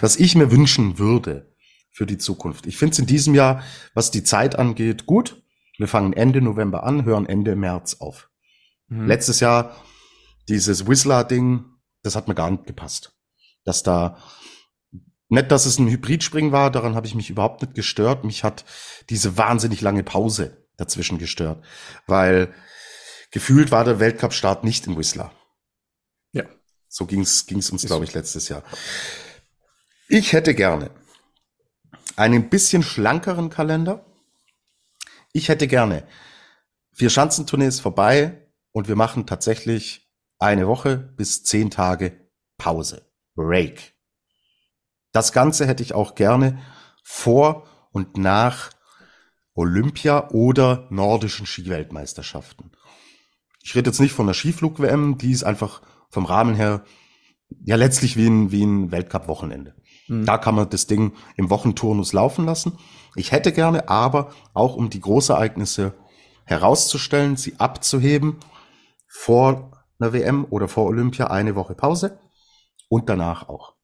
Was ich mir wünschen würde für die Zukunft. Ich finde es in diesem Jahr, was die Zeit angeht, gut. Wir fangen Ende November an, hören Ende März auf. Mhm. Letztes Jahr dieses Whistler-Ding, das hat mir gar nicht gepasst. Dass da nicht, dass es ein Hybridspringen war, daran habe ich mich überhaupt nicht gestört. Mich hat diese wahnsinnig lange Pause dazwischen gestört, weil gefühlt war der Weltcup-Start nicht in Whistler. Ja. So ging's ging's uns, glaube ich, letztes Jahr. Ich hätte gerne einen bisschen schlankeren Kalender. Ich hätte gerne vier Schanzentournee ist vorbei und wir machen tatsächlich eine Woche bis zehn Tage Pause. Break. Das Ganze hätte ich auch gerne vor und nach Olympia oder nordischen Skiweltmeisterschaften. Ich rede jetzt nicht von der Skiflug-WM, die ist einfach vom Rahmen her ja letztlich wie ein, wie ein Weltcup-Wochenende. Mhm. Da kann man das Ding im Wochenturnus laufen lassen. Ich hätte gerne, aber auch um die Großereignisse herauszustellen, sie abzuheben vor einer WM oder vor Olympia eine Woche Pause und danach auch.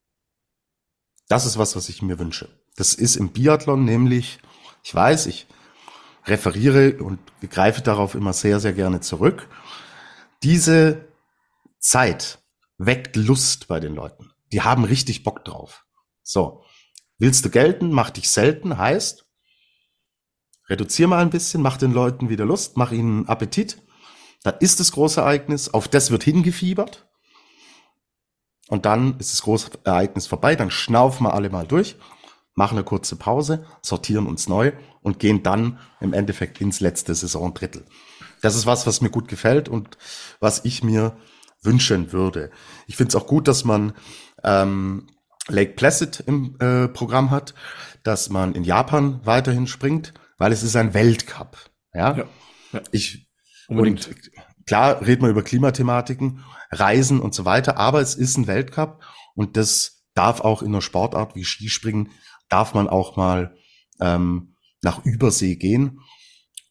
Das ist was, was ich mir wünsche. Das ist im Biathlon nämlich, ich weiß, ich referiere und greife darauf immer sehr, sehr gerne zurück. Diese Zeit weckt Lust bei den Leuten. Die haben richtig Bock drauf. So. Willst du gelten, mach dich selten, heißt, reduzier mal ein bisschen, mach den Leuten wieder Lust, mach ihnen Appetit. Dann ist das große Ereignis, auf das wird hingefiebert. Und dann ist das große Ereignis vorbei, dann schnaufen wir alle mal durch machen eine kurze Pause, sortieren uns neu und gehen dann im Endeffekt ins letzte Saisondrittel. Das ist was, was mir gut gefällt und was ich mir wünschen würde. Ich finde es auch gut, dass man ähm, Lake Placid im äh, Programm hat, dass man in Japan weiterhin springt, weil es ist ein Weltcup. Ja, ja, ja. ich Unbedingt. und klar redet man über Klimathematiken, Reisen und so weiter, aber es ist ein Weltcup und das darf auch in einer Sportart wie Skispringen darf man auch mal ähm, nach Übersee gehen.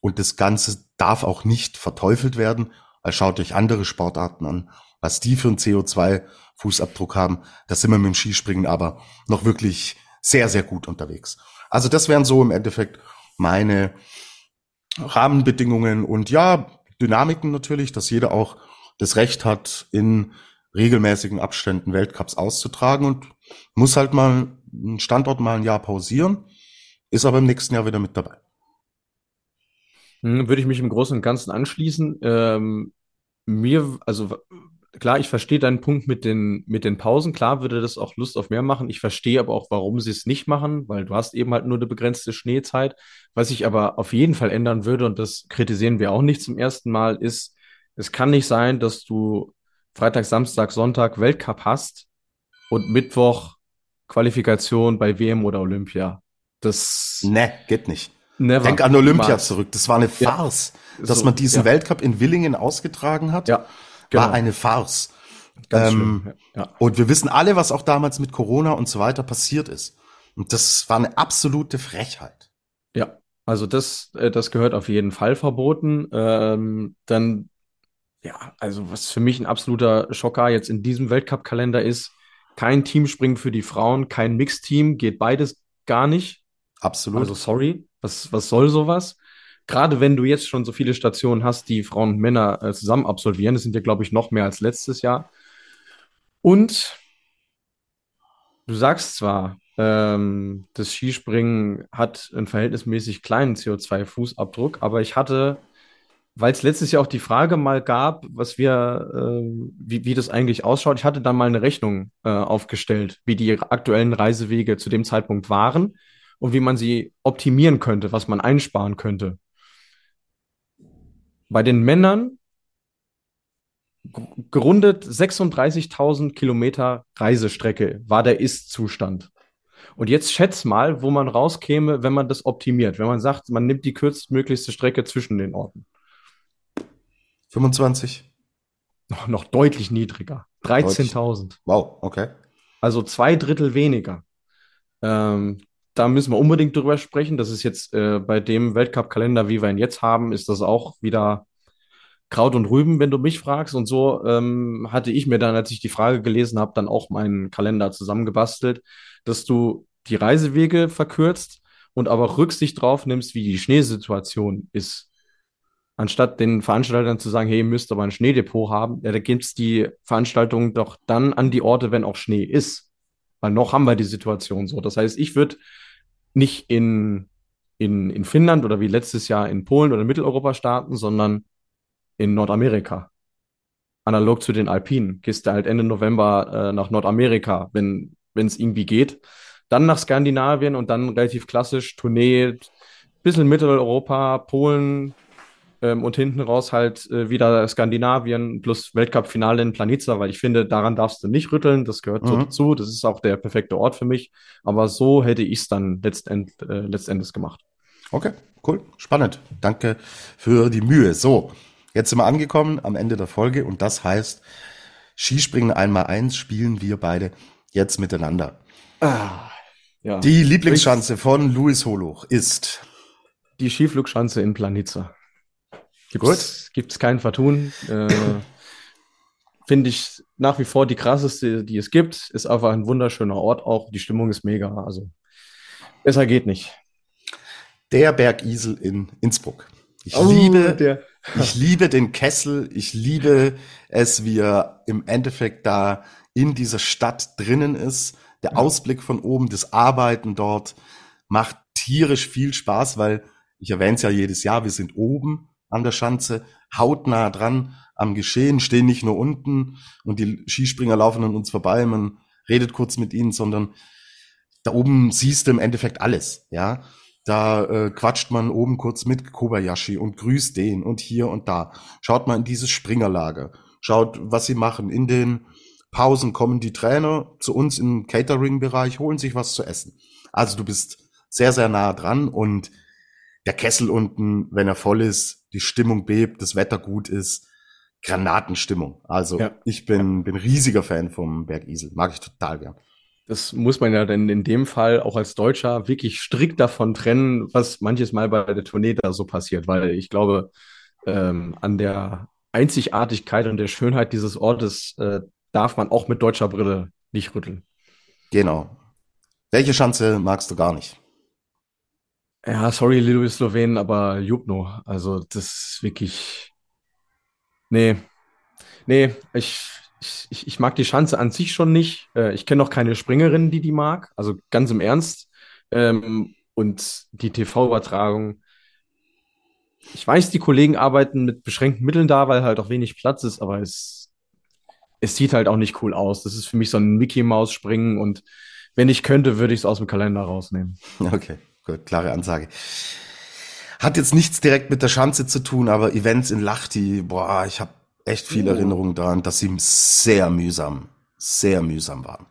Und das Ganze darf auch nicht verteufelt werden. Weil schaut euch andere Sportarten an, was die für einen CO2-Fußabdruck haben. Da sind wir mit dem Skispringen aber noch wirklich sehr, sehr gut unterwegs. Also das wären so im Endeffekt meine Rahmenbedingungen und ja, Dynamiken natürlich, dass jeder auch das Recht hat, in regelmäßigen Abständen Weltcups auszutragen und muss halt mal einen Standort mal ein Jahr pausieren, ist aber im nächsten Jahr wieder mit dabei. Hm, würde ich mich im Großen und Ganzen anschließen. Ähm, mir, also klar, ich verstehe deinen Punkt mit den, mit den Pausen. Klar würde das auch Lust auf mehr machen. Ich verstehe aber auch, warum sie es nicht machen, weil du hast eben halt nur eine begrenzte Schneezeit. Was ich aber auf jeden Fall ändern würde, und das kritisieren wir auch nicht zum ersten Mal, ist, es kann nicht sein, dass du Freitag, Samstag, Sonntag Weltcup hast und Mittwoch Qualifikation bei WM oder Olympia. Das. Ne, geht nicht. Never. Denk an Olympia Niemals. zurück. Das war eine Farce. Ja. Dass so, man diesen ja. Weltcup in Willingen ausgetragen hat, ja. Genau. war eine Farce. Ähm, ja. Und wir wissen alle, was auch damals mit Corona und so weiter passiert ist. Und das war eine absolute Frechheit. Ja, also das, äh, das gehört auf jeden Fall verboten. Ähm, dann, ja, also was für mich ein absoluter Schocker jetzt in diesem Weltcup-Kalender ist, kein Team springt für die Frauen, kein Mixteam, geht beides gar nicht. Absolut. Also sorry, was, was soll sowas? Gerade wenn du jetzt schon so viele Stationen hast, die Frauen und Männer äh, zusammen absolvieren, das sind ja, glaube ich, noch mehr als letztes Jahr. Und du sagst zwar, ähm, das Skispringen hat einen verhältnismäßig kleinen CO2-Fußabdruck, aber ich hatte weil es letztes Jahr auch die Frage mal gab, was wir, äh, wie, wie das eigentlich ausschaut. Ich hatte dann mal eine Rechnung äh, aufgestellt, wie die aktuellen Reisewege zu dem Zeitpunkt waren und wie man sie optimieren könnte, was man einsparen könnte. Bei den Männern gerundet 36.000 Kilometer Reisestrecke war der Ist-Zustand. Und jetzt schätz mal, wo man rauskäme, wenn man das optimiert. Wenn man sagt, man nimmt die kürzestmöglichste Strecke zwischen den Orten. 25? Noch, noch deutlich niedriger. 13.000. Wow, okay. Also zwei Drittel weniger. Ähm, da müssen wir unbedingt drüber sprechen. Das ist jetzt äh, bei dem Weltcup-Kalender, wie wir ihn jetzt haben, ist das auch wieder Kraut und Rüben, wenn du mich fragst. Und so ähm, hatte ich mir dann, als ich die Frage gelesen habe, dann auch meinen Kalender zusammengebastelt, dass du die Reisewege verkürzt und aber auch Rücksicht drauf nimmst, wie die Schneesituation ist anstatt den Veranstaltern zu sagen, hey, ihr müsst aber ein Schneedepot haben, ja, da gibt es die Veranstaltung doch dann an die Orte, wenn auch Schnee ist. Weil noch haben wir die Situation so. Das heißt, ich würde nicht in, in, in Finnland oder wie letztes Jahr in Polen oder Mitteleuropa starten, sondern in Nordamerika. Analog zu den Alpinen. Gehst du halt Ende November äh, nach Nordamerika, wenn es irgendwie geht. dann nach Skandinavien und dann relativ klassisch Tournee, bisschen Mitteleuropa, Polen ähm, und hinten raus halt äh, wieder Skandinavien plus Weltcup-Finale in Planica, weil ich finde, daran darfst du nicht rütteln, das gehört mhm. so dazu, das ist auch der perfekte Ort für mich, aber so hätte ich es dann letztend, äh, letztendlich gemacht. Okay, cool, spannend. Danke für die Mühe. So, jetzt sind wir angekommen am Ende der Folge und das heißt, Skispringen einmal eins spielen wir beide jetzt miteinander. Ah, ja. Die Lieblingsschanze von Luis Holoch ist die Skiflugschanze in Planica. Gibt's, gibt's kein Vertun. Äh, Finde ich nach wie vor die krasseste, die es gibt. Ist einfach ein wunderschöner Ort auch. Die Stimmung ist mega. Also besser geht nicht. Der Bergisel in Innsbruck. Ich oh, liebe, der. ich liebe den Kessel. Ich liebe es, wie er im Endeffekt da in dieser Stadt drinnen ist. Der Ausblick von oben, das Arbeiten dort macht tierisch viel Spaß, weil ich erwähne es ja jedes Jahr, wir sind oben an der Schanze, hautnah dran am Geschehen, stehen nicht nur unten und die Skispringer laufen an uns vorbei, man redet kurz mit ihnen, sondern da oben siehst du im Endeffekt alles, ja. Da äh, quatscht man oben kurz mit Kobayashi und grüßt den und hier und da. Schaut mal in dieses Springerlager. Schaut, was sie machen. In den Pausen kommen die Trainer zu uns im Catering-Bereich, holen sich was zu essen. Also du bist sehr, sehr nah dran und der Kessel unten, wenn er voll ist, die Stimmung bebt, das Wetter gut ist, Granatenstimmung. Also ja. ich bin, bin riesiger Fan vom Berg Isel. Mag ich total gern. Das muss man ja dann in dem Fall auch als Deutscher wirklich strikt davon trennen, was manches Mal bei der Tournee da so passiert, weil ich glaube, ähm, an der Einzigartigkeit und der Schönheit dieses Ortes äh, darf man auch mit deutscher Brille nicht rütteln. Genau. Welche Schanze magst du gar nicht? Ja, sorry, liebe Slowenen, aber Jubno. Also, das ist wirklich. Nee. Nee, ich, ich, ich mag die Schanze an sich schon nicht. Äh, ich kenne auch keine Springerin, die die mag. Also ganz im Ernst. Ähm, und die TV-Übertragung. Ich weiß, die Kollegen arbeiten mit beschränkten Mitteln da, weil halt auch wenig Platz ist, aber es, es sieht halt auch nicht cool aus. Das ist für mich so ein Mickey-Maus-Springen und wenn ich könnte, würde ich es aus dem Kalender rausnehmen. Okay. Gut, klare Ansage. Hat jetzt nichts direkt mit der Schanze zu tun, aber Events in Lachti, boah, ich habe echt viele oh. Erinnerungen daran, dass sie sehr mühsam, sehr mühsam waren.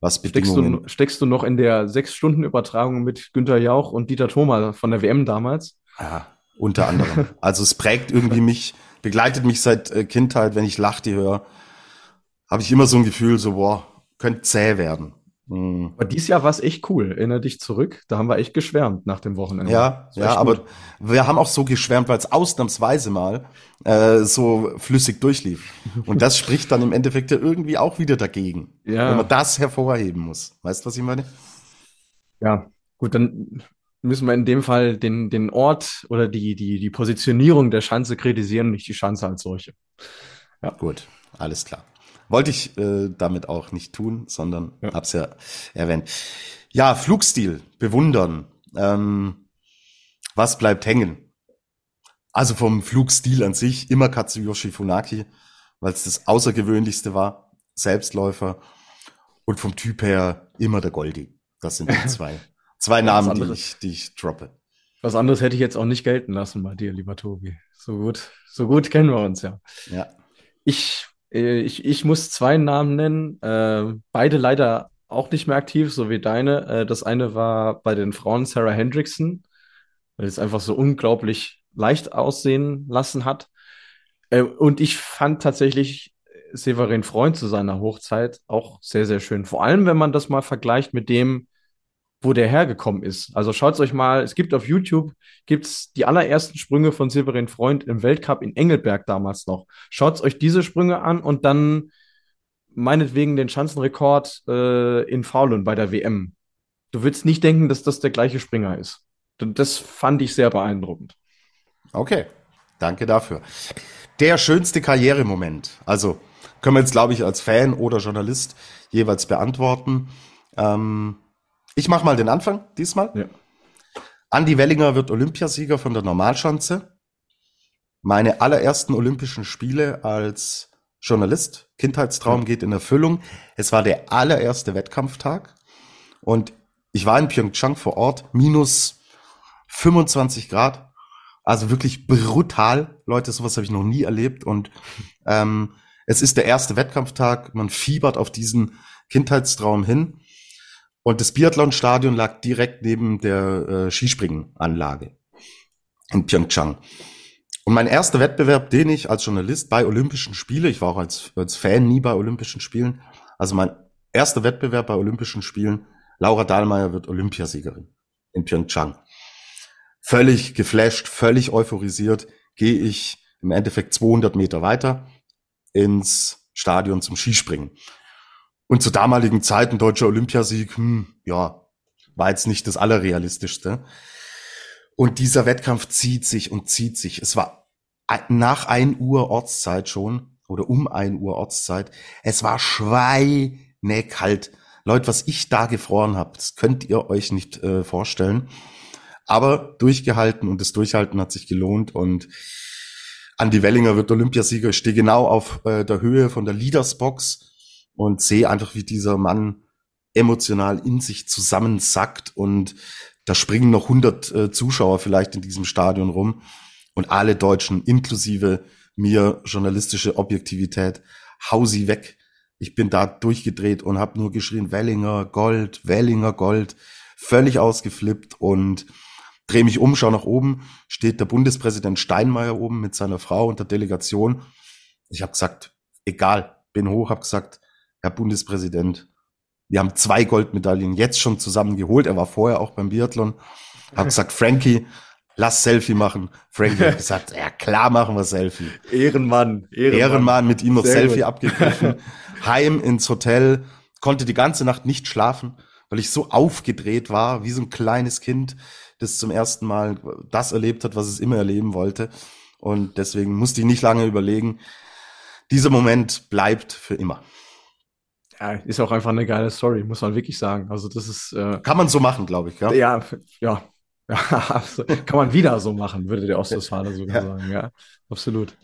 Was Bedingungen. Steckst du, steckst du noch in der Sechs-Stunden-Übertragung mit Günter Jauch und Dieter Thoma von der WM damals? Ja, unter anderem. also es prägt irgendwie mich, begleitet mich seit äh, Kindheit, wenn ich Lachti höre, habe ich immer so ein Gefühl, so, boah, könnte zäh werden. Mhm. Aber dieses Jahr war es echt cool. Erinner dich zurück. Da haben wir echt geschwärmt nach dem Wochenende. Ja, ja, aber wir haben auch so geschwärmt, weil es ausnahmsweise mal äh, so flüssig durchlief. Und das spricht dann im Endeffekt ja irgendwie auch wieder dagegen. Ja. Wenn man das hervorheben muss. Weißt du, was ich meine? Ja, gut, dann müssen wir in dem Fall den, den Ort oder die, die, die Positionierung der Schanze kritisieren, nicht die Schanze als solche. Ja. Gut, alles klar. Wollte ich äh, damit auch nicht tun, sondern ja. hab's ja erwähnt. Ja, Flugstil, bewundern. Ähm, was bleibt hängen? Also vom Flugstil an sich immer Katsuyoshi Funaki, weil es das Außergewöhnlichste war. Selbstläufer. Und vom Typ her immer der Goldi. Das sind die zwei, zwei Namen, die ich, die ich droppe. Was anderes hätte ich jetzt auch nicht gelten lassen bei dir, lieber Tobi. So gut, so gut kennen wir uns ja. Ja. Ich ich, ich muss zwei Namen nennen, äh, beide leider auch nicht mehr aktiv, so wie deine. Äh, das eine war bei den Frauen Sarah Hendrickson, weil es einfach so unglaublich leicht aussehen lassen hat. Äh, und ich fand tatsächlich Severin Freund zu seiner Hochzeit auch sehr, sehr schön. Vor allem, wenn man das mal vergleicht mit dem, wo der hergekommen ist. Also schaut euch mal, es gibt auf YouTube gibt's die allerersten Sprünge von Severin Freund im Weltcup in Engelberg damals noch. Schaut euch diese Sprünge an und dann meinetwegen den Schanzenrekord äh, in Faulen bei der WM. Du würdest nicht denken, dass das der gleiche Springer ist. Das fand ich sehr beeindruckend. Okay, danke dafür. Der schönste Karrieremoment. Also können wir jetzt, glaube ich, als Fan oder Journalist jeweils beantworten. Ähm, ich mache mal den Anfang diesmal. Ja. Andi Wellinger wird Olympiasieger von der Normalschanze. Meine allerersten Olympischen Spiele als Journalist. Kindheitstraum geht in Erfüllung. Es war der allererste Wettkampftag. Und Ich war in Pyeongchang vor Ort, minus 25 Grad. Also wirklich brutal. Leute, sowas habe ich noch nie erlebt. Und ähm, es ist der erste Wettkampftag. Man fiebert auf diesen Kindheitstraum hin. Und das Biathlonstadion lag direkt neben der äh, Skispringenanlage in Pyeongchang. Und mein erster Wettbewerb, den ich als Journalist bei Olympischen Spielen, ich war auch als, als Fan nie bei Olympischen Spielen, also mein erster Wettbewerb bei Olympischen Spielen, Laura Dahlmeier wird Olympiasiegerin in Pyeongchang. Völlig geflasht, völlig euphorisiert, gehe ich im Endeffekt 200 Meter weiter ins Stadion zum Skispringen. Und zur damaligen Zeit ein deutscher Olympiasieg, hm, ja, war jetzt nicht das Allerrealistischste. Und dieser Wettkampf zieht sich und zieht sich. Es war nach ein Uhr Ortszeit schon oder um ein Uhr Ortszeit. Es war schweinekalt. Leute, was ich da gefroren habe, das könnt ihr euch nicht äh, vorstellen. Aber durchgehalten und das Durchhalten hat sich gelohnt und Andy Wellinger wird Olympiasieger. Ich stehe genau auf äh, der Höhe von der Leadersbox und sehe einfach, wie dieser Mann emotional in sich zusammensackt und da springen noch 100 äh, Zuschauer vielleicht in diesem Stadion rum und alle Deutschen, inklusive mir, journalistische Objektivität, hau sie weg. Ich bin da durchgedreht und habe nur geschrien, Wellinger, Gold, Wellinger, Gold, völlig ausgeflippt und drehe mich um, schau nach oben, steht der Bundespräsident Steinmeier oben mit seiner Frau und der Delegation. Ich habe gesagt, egal, bin hoch, habe gesagt, Herr Bundespräsident, wir haben zwei Goldmedaillen jetzt schon zusammen geholt. Er war vorher auch beim Biathlon. Hat gesagt, Frankie, lass Selfie machen. Frankie hat gesagt, ja klar machen wir Selfie. Ehrenmann. Ehrenmann, Ehrenmann mit ihm noch Sehr Selfie gut. abgegriffen. Heim ins Hotel, konnte die ganze Nacht nicht schlafen, weil ich so aufgedreht war, wie so ein kleines Kind, das zum ersten Mal das erlebt hat, was es immer erleben wollte. Und deswegen musste ich nicht lange überlegen. Dieser Moment bleibt für immer. Ja, ist auch einfach eine geile Story, muss man wirklich sagen. Also das ist äh, kann man so machen, glaube ich. Ja, ja, ja. ja kann man wieder so machen, würde der Ostwestfale sogar ja. sagen. Ja, absolut.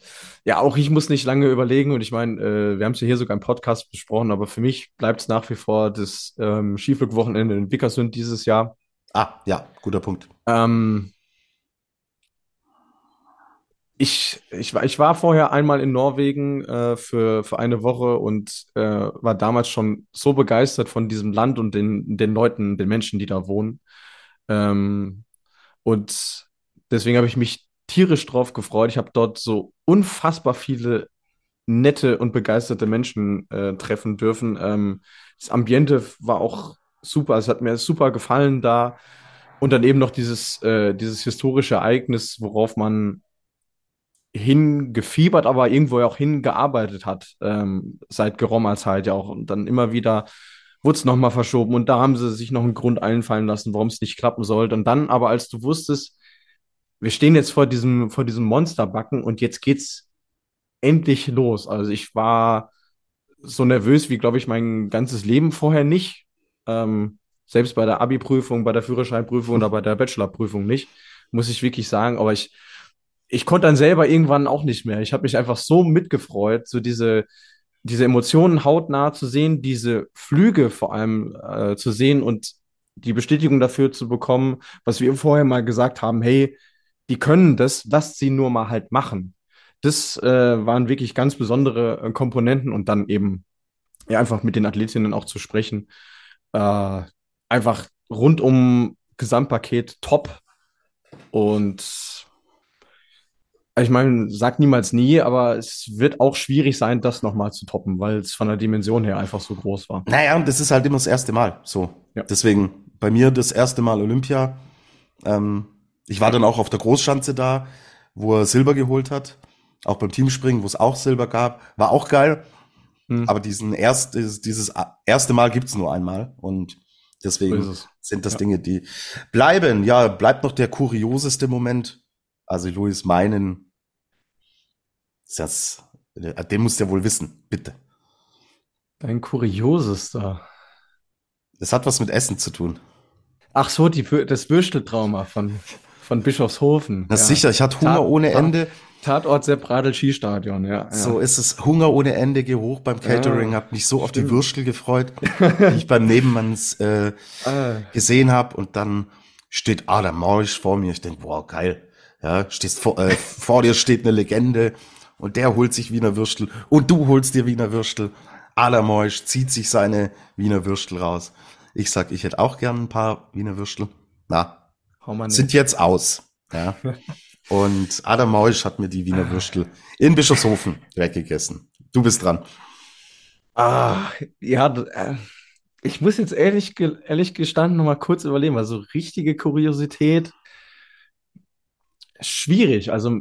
Ja, auch ich muss nicht lange überlegen und ich meine, äh, wir haben es ja hier sogar im Podcast besprochen, aber für mich bleibt es nach wie vor das ähm, Skiflugwochenende in Wickersund dieses Jahr. Ah, ja, guter Punkt. Ähm, ich, ich, war, ich war vorher einmal in Norwegen äh, für, für eine Woche und äh, war damals schon so begeistert von diesem Land und den, den Leuten, den Menschen, die da wohnen. Ähm, und deswegen habe ich mich tierisch drauf gefreut. Ich habe dort so unfassbar viele nette und begeisterte Menschen äh, treffen dürfen. Ähm, das Ambiente war auch super. Es hat mir super gefallen da. Und dann eben noch dieses, äh, dieses historische Ereignis, worauf man hingefiebert, aber irgendwo auch hingearbeitet hat, ähm, seit geraumer Zeit ja auch. Und dann immer wieder wurde es nochmal verschoben und da haben sie sich noch einen Grund einfallen lassen, warum es nicht klappen sollte. Und dann aber, als du wusstest, wir stehen jetzt vor diesem, vor diesem Monsterbacken und jetzt geht's endlich los. Also ich war so nervös wie, glaube ich, mein ganzes Leben vorher nicht. Ähm, selbst bei der Abi-Prüfung, bei der Führerscheinprüfung oder bei der Bachelorprüfung nicht, muss ich wirklich sagen. Aber ich, ich konnte dann selber irgendwann auch nicht mehr. Ich habe mich einfach so mitgefreut, so diese, diese Emotionen hautnah zu sehen, diese Flüge vor allem äh, zu sehen und die Bestätigung dafür zu bekommen, was wir vorher mal gesagt haben, hey, die können das, lasst sie nur mal halt machen. Das äh, waren wirklich ganz besondere äh, Komponenten und dann eben ja, einfach mit den Athletinnen auch zu sprechen. Äh, einfach rundum Gesamtpaket top. Und ich meine, sag niemals nie, aber es wird auch schwierig sein, das nochmal zu toppen, weil es von der Dimension her einfach so groß war. Naja, und das ist halt immer das erste Mal. So. Ja. Deswegen bei mir das erste Mal Olympia. Ähm, ich war dann auch auf der Großschanze da, wo er Silber geholt hat. Auch beim Teamspringen, wo es auch Silber gab. War auch geil. Hm. Aber diesen erst, dieses erste Mal gibt's nur einmal. Und deswegen so sind das ja. Dinge, die bleiben. Ja, bleibt noch der kurioseste Moment also Louis meinen, das, den muss der wohl wissen, bitte. Dein kuriosester. Das hat was mit Essen zu tun. Ach so, die, das Würsteltrauma von, von Bischofshofen. Na ja. sicher, ich hatte Hunger Tat, ohne Ende. Tatort Sepp Radl Skistadion, ja. So ist es. Hunger ohne Ende, geh hoch beim Catering, ja, hab mich so auf die Würstel gefreut, die ich beim Nebenmanns äh, ah. gesehen habe und dann steht Adam Morsch vor mir. Ich denk, boah, geil. Ja, stehst vor, äh, vor dir steht eine Legende und der holt sich Wiener Würstel und du holst dir Wiener Würstel. Adam Morsch zieht sich seine Wiener Würstel raus. Ich sag, ich hätte auch gern ein paar Wiener Würstel. Na, sind jetzt aus. Ja. Und Adam Mausch hat mir die Wiener Würstel in Bischofshofen weggegessen. Du bist dran. Ah, ja, äh, ich muss jetzt ehrlich, ehrlich gestanden noch mal kurz überlegen, weil so richtige Kuriosität schwierig. Also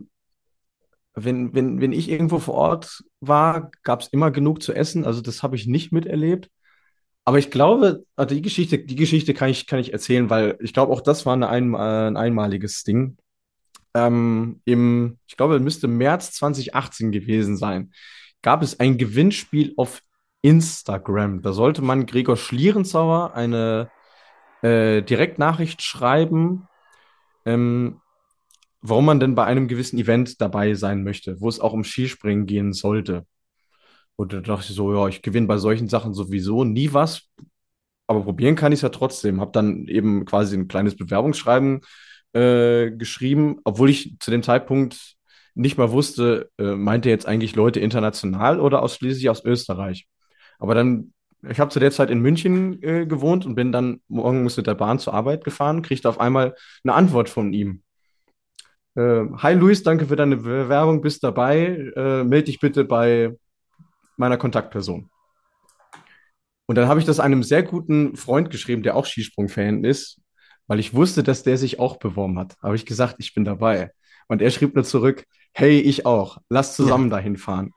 wenn, wenn, wenn ich irgendwo vor Ort war, gab es immer genug zu essen. Also das habe ich nicht miterlebt. Aber ich glaube, also die Geschichte, die Geschichte kann ich, kann ich erzählen, weil ich glaube, auch das war eine ein, ein einmaliges Ding ähm, im, ich glaube, müsste März 2018 gewesen sein, gab es ein Gewinnspiel auf Instagram. Da sollte man Gregor Schlierenzauer eine äh, Direktnachricht schreiben, ähm, warum man denn bei einem gewissen Event dabei sein möchte, wo es auch um Skispringen gehen sollte. Und da dachte ich so, ja, ich gewinne bei solchen Sachen sowieso nie was, aber probieren kann ich es ja trotzdem. Habe dann eben quasi ein kleines Bewerbungsschreiben äh, geschrieben, obwohl ich zu dem Zeitpunkt nicht mal wusste, äh, meinte jetzt eigentlich Leute international oder ausschließlich aus Österreich. Aber dann, ich habe zu der Zeit in München äh, gewohnt und bin dann morgens mit der Bahn zur Arbeit gefahren, kriegte auf einmal eine Antwort von ihm. Äh, Hi Luis, danke für deine Bewerbung, bist dabei. Äh, melde dich bitte bei meiner Kontaktperson. Und dann habe ich das einem sehr guten Freund geschrieben, der auch Skisprung-Fan ist weil ich wusste, dass der sich auch beworben hat. Habe ich gesagt, ich bin dabei. Und er schrieb nur zurück, hey, ich auch, lass zusammen ja. dahin fahren.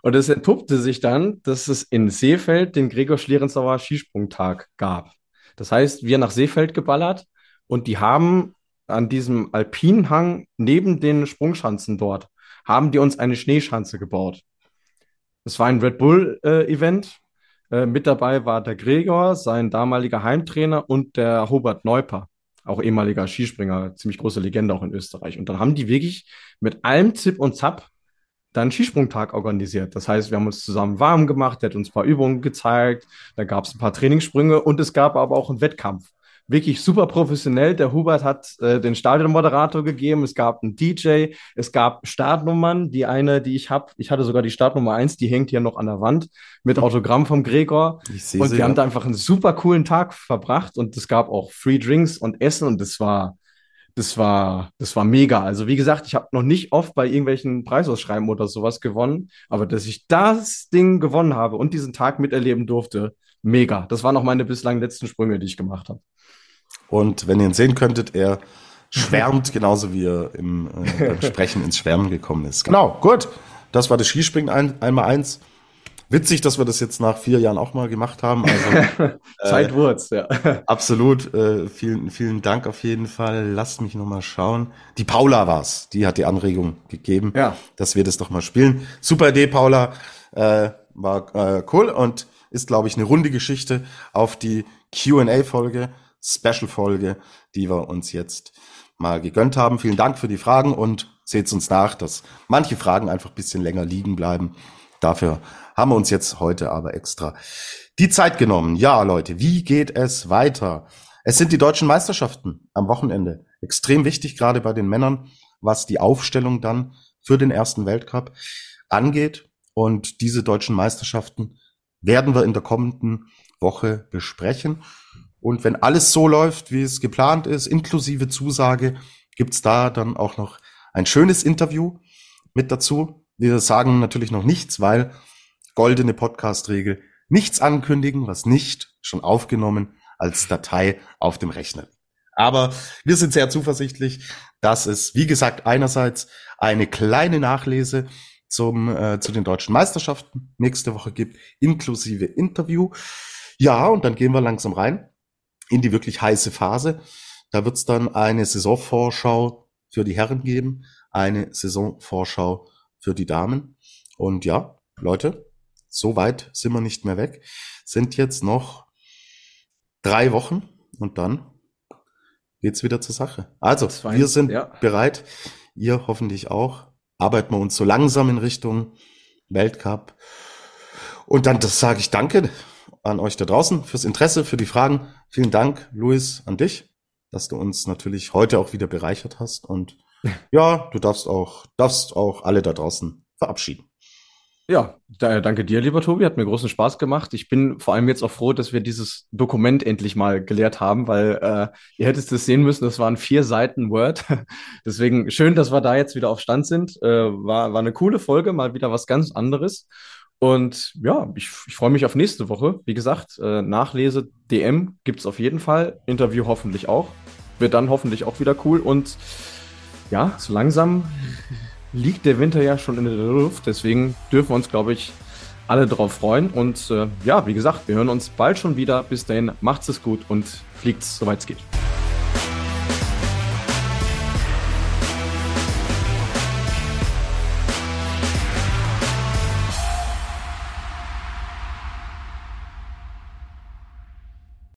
Und es entpuppte sich dann, dass es in Seefeld den Gregor Schlierenzauer Skisprungtag gab. Das heißt, wir nach Seefeld geballert und die haben an diesem Alpinhang neben den Sprungschanzen dort, haben die uns eine Schneeschanze gebaut. Das war ein Red Bull-Event. Äh, äh, mit dabei war der Gregor, sein damaliger Heimtrainer und der Hubert Neuper auch ehemaliger Skispringer, ziemlich große Legende auch in Österreich. Und dann haben die wirklich mit allem Zip und Zap dann Skisprungtag organisiert. Das heißt, wir haben uns zusammen warm gemacht, der hat uns ein paar Übungen gezeigt, da gab es ein paar Trainingssprünge und es gab aber auch einen Wettkampf wirklich super professionell. Der Hubert hat äh, den Stadionmoderator gegeben. Es gab einen DJ, es gab Startnummern. Die eine, die ich habe, ich hatte sogar die Startnummer eins, die hängt hier noch an der Wand mit Autogramm vom Gregor. Ich und wir haben da einfach einen super coolen Tag verbracht und es gab auch Free Drinks und Essen und das war das war, das war mega. Also wie gesagt, ich habe noch nicht oft bei irgendwelchen Preisausschreiben oder sowas gewonnen, aber dass ich das Ding gewonnen habe und diesen Tag miterleben durfte, mega. Das waren auch meine bislang letzten Sprünge, die ich gemacht habe. Und wenn ihr ihn sehen könntet, er schwärmt genauso wie er im äh, beim Sprechen ins Schwärmen gekommen ist. Genau, gut. Das war das Skispringen ein, einmal eins. Witzig, dass wir das jetzt nach vier Jahren auch mal gemacht haben. Also, äh, Zeitwurz, ja. Absolut. Äh, vielen, vielen Dank auf jeden Fall. Lasst mich noch mal schauen. Die Paula war's. Die hat die Anregung gegeben, ja. dass wir das doch mal spielen. Super Idee, Paula. Äh, war äh, cool und ist, glaube ich, eine runde Geschichte auf die Q&A-Folge. Special-Folge, die wir uns jetzt mal gegönnt haben. Vielen Dank für die Fragen und seht uns nach, dass manche Fragen einfach ein bisschen länger liegen bleiben. Dafür haben wir uns jetzt heute aber extra die Zeit genommen. Ja, Leute, wie geht es weiter? Es sind die deutschen Meisterschaften am Wochenende. Extrem wichtig, gerade bei den Männern, was die Aufstellung dann für den ersten Weltcup angeht. Und diese deutschen Meisterschaften werden wir in der kommenden Woche besprechen. Und wenn alles so läuft, wie es geplant ist, inklusive Zusage, gibt's da dann auch noch ein schönes Interview mit dazu. Wir sagen natürlich noch nichts, weil goldene Podcast-Regel nichts ankündigen, was nicht schon aufgenommen als Datei auf dem Rechner. Aber wir sind sehr zuversichtlich, dass es, wie gesagt, einerseits eine kleine Nachlese zum, äh, zu den deutschen Meisterschaften nächste Woche gibt, inklusive Interview. Ja, und dann gehen wir langsam rein in die wirklich heiße Phase. Da wird es dann eine Saisonvorschau für die Herren geben, eine Saisonvorschau für die Damen. Und ja, Leute, so weit sind wir nicht mehr weg. Sind jetzt noch drei Wochen und dann geht's wieder zur Sache. Also, wir sind ja. bereit. Ihr hoffentlich auch. arbeiten wir uns so langsam in Richtung Weltcup. Und dann das sage ich danke an euch da draußen fürs Interesse, für die Fragen. Vielen Dank, Luis, an dich, dass du uns natürlich heute auch wieder bereichert hast. Und ja, du darfst auch, darfst auch alle da draußen verabschieden. Ja, da, danke dir, lieber Tobi. Hat mir großen Spaß gemacht. Ich bin vor allem jetzt auch froh, dass wir dieses Dokument endlich mal gelehrt haben, weil äh, ihr hättet es sehen müssen, das waren vier Seiten Word. Deswegen schön, dass wir da jetzt wieder auf Stand sind. Äh, war, war eine coole Folge, mal wieder was ganz anderes. Und ja, ich, ich freue mich auf nächste Woche. Wie gesagt, äh, Nachlese, DM gibt's auf jeden Fall. Interview hoffentlich auch. Wird dann hoffentlich auch wieder cool. Und ja, so langsam liegt der Winter ja schon in der Luft. Deswegen dürfen wir uns, glaube ich, alle drauf freuen. Und äh, ja, wie gesagt, wir hören uns bald schon wieder. Bis dahin, macht's es gut und fliegt's, soweit es geht.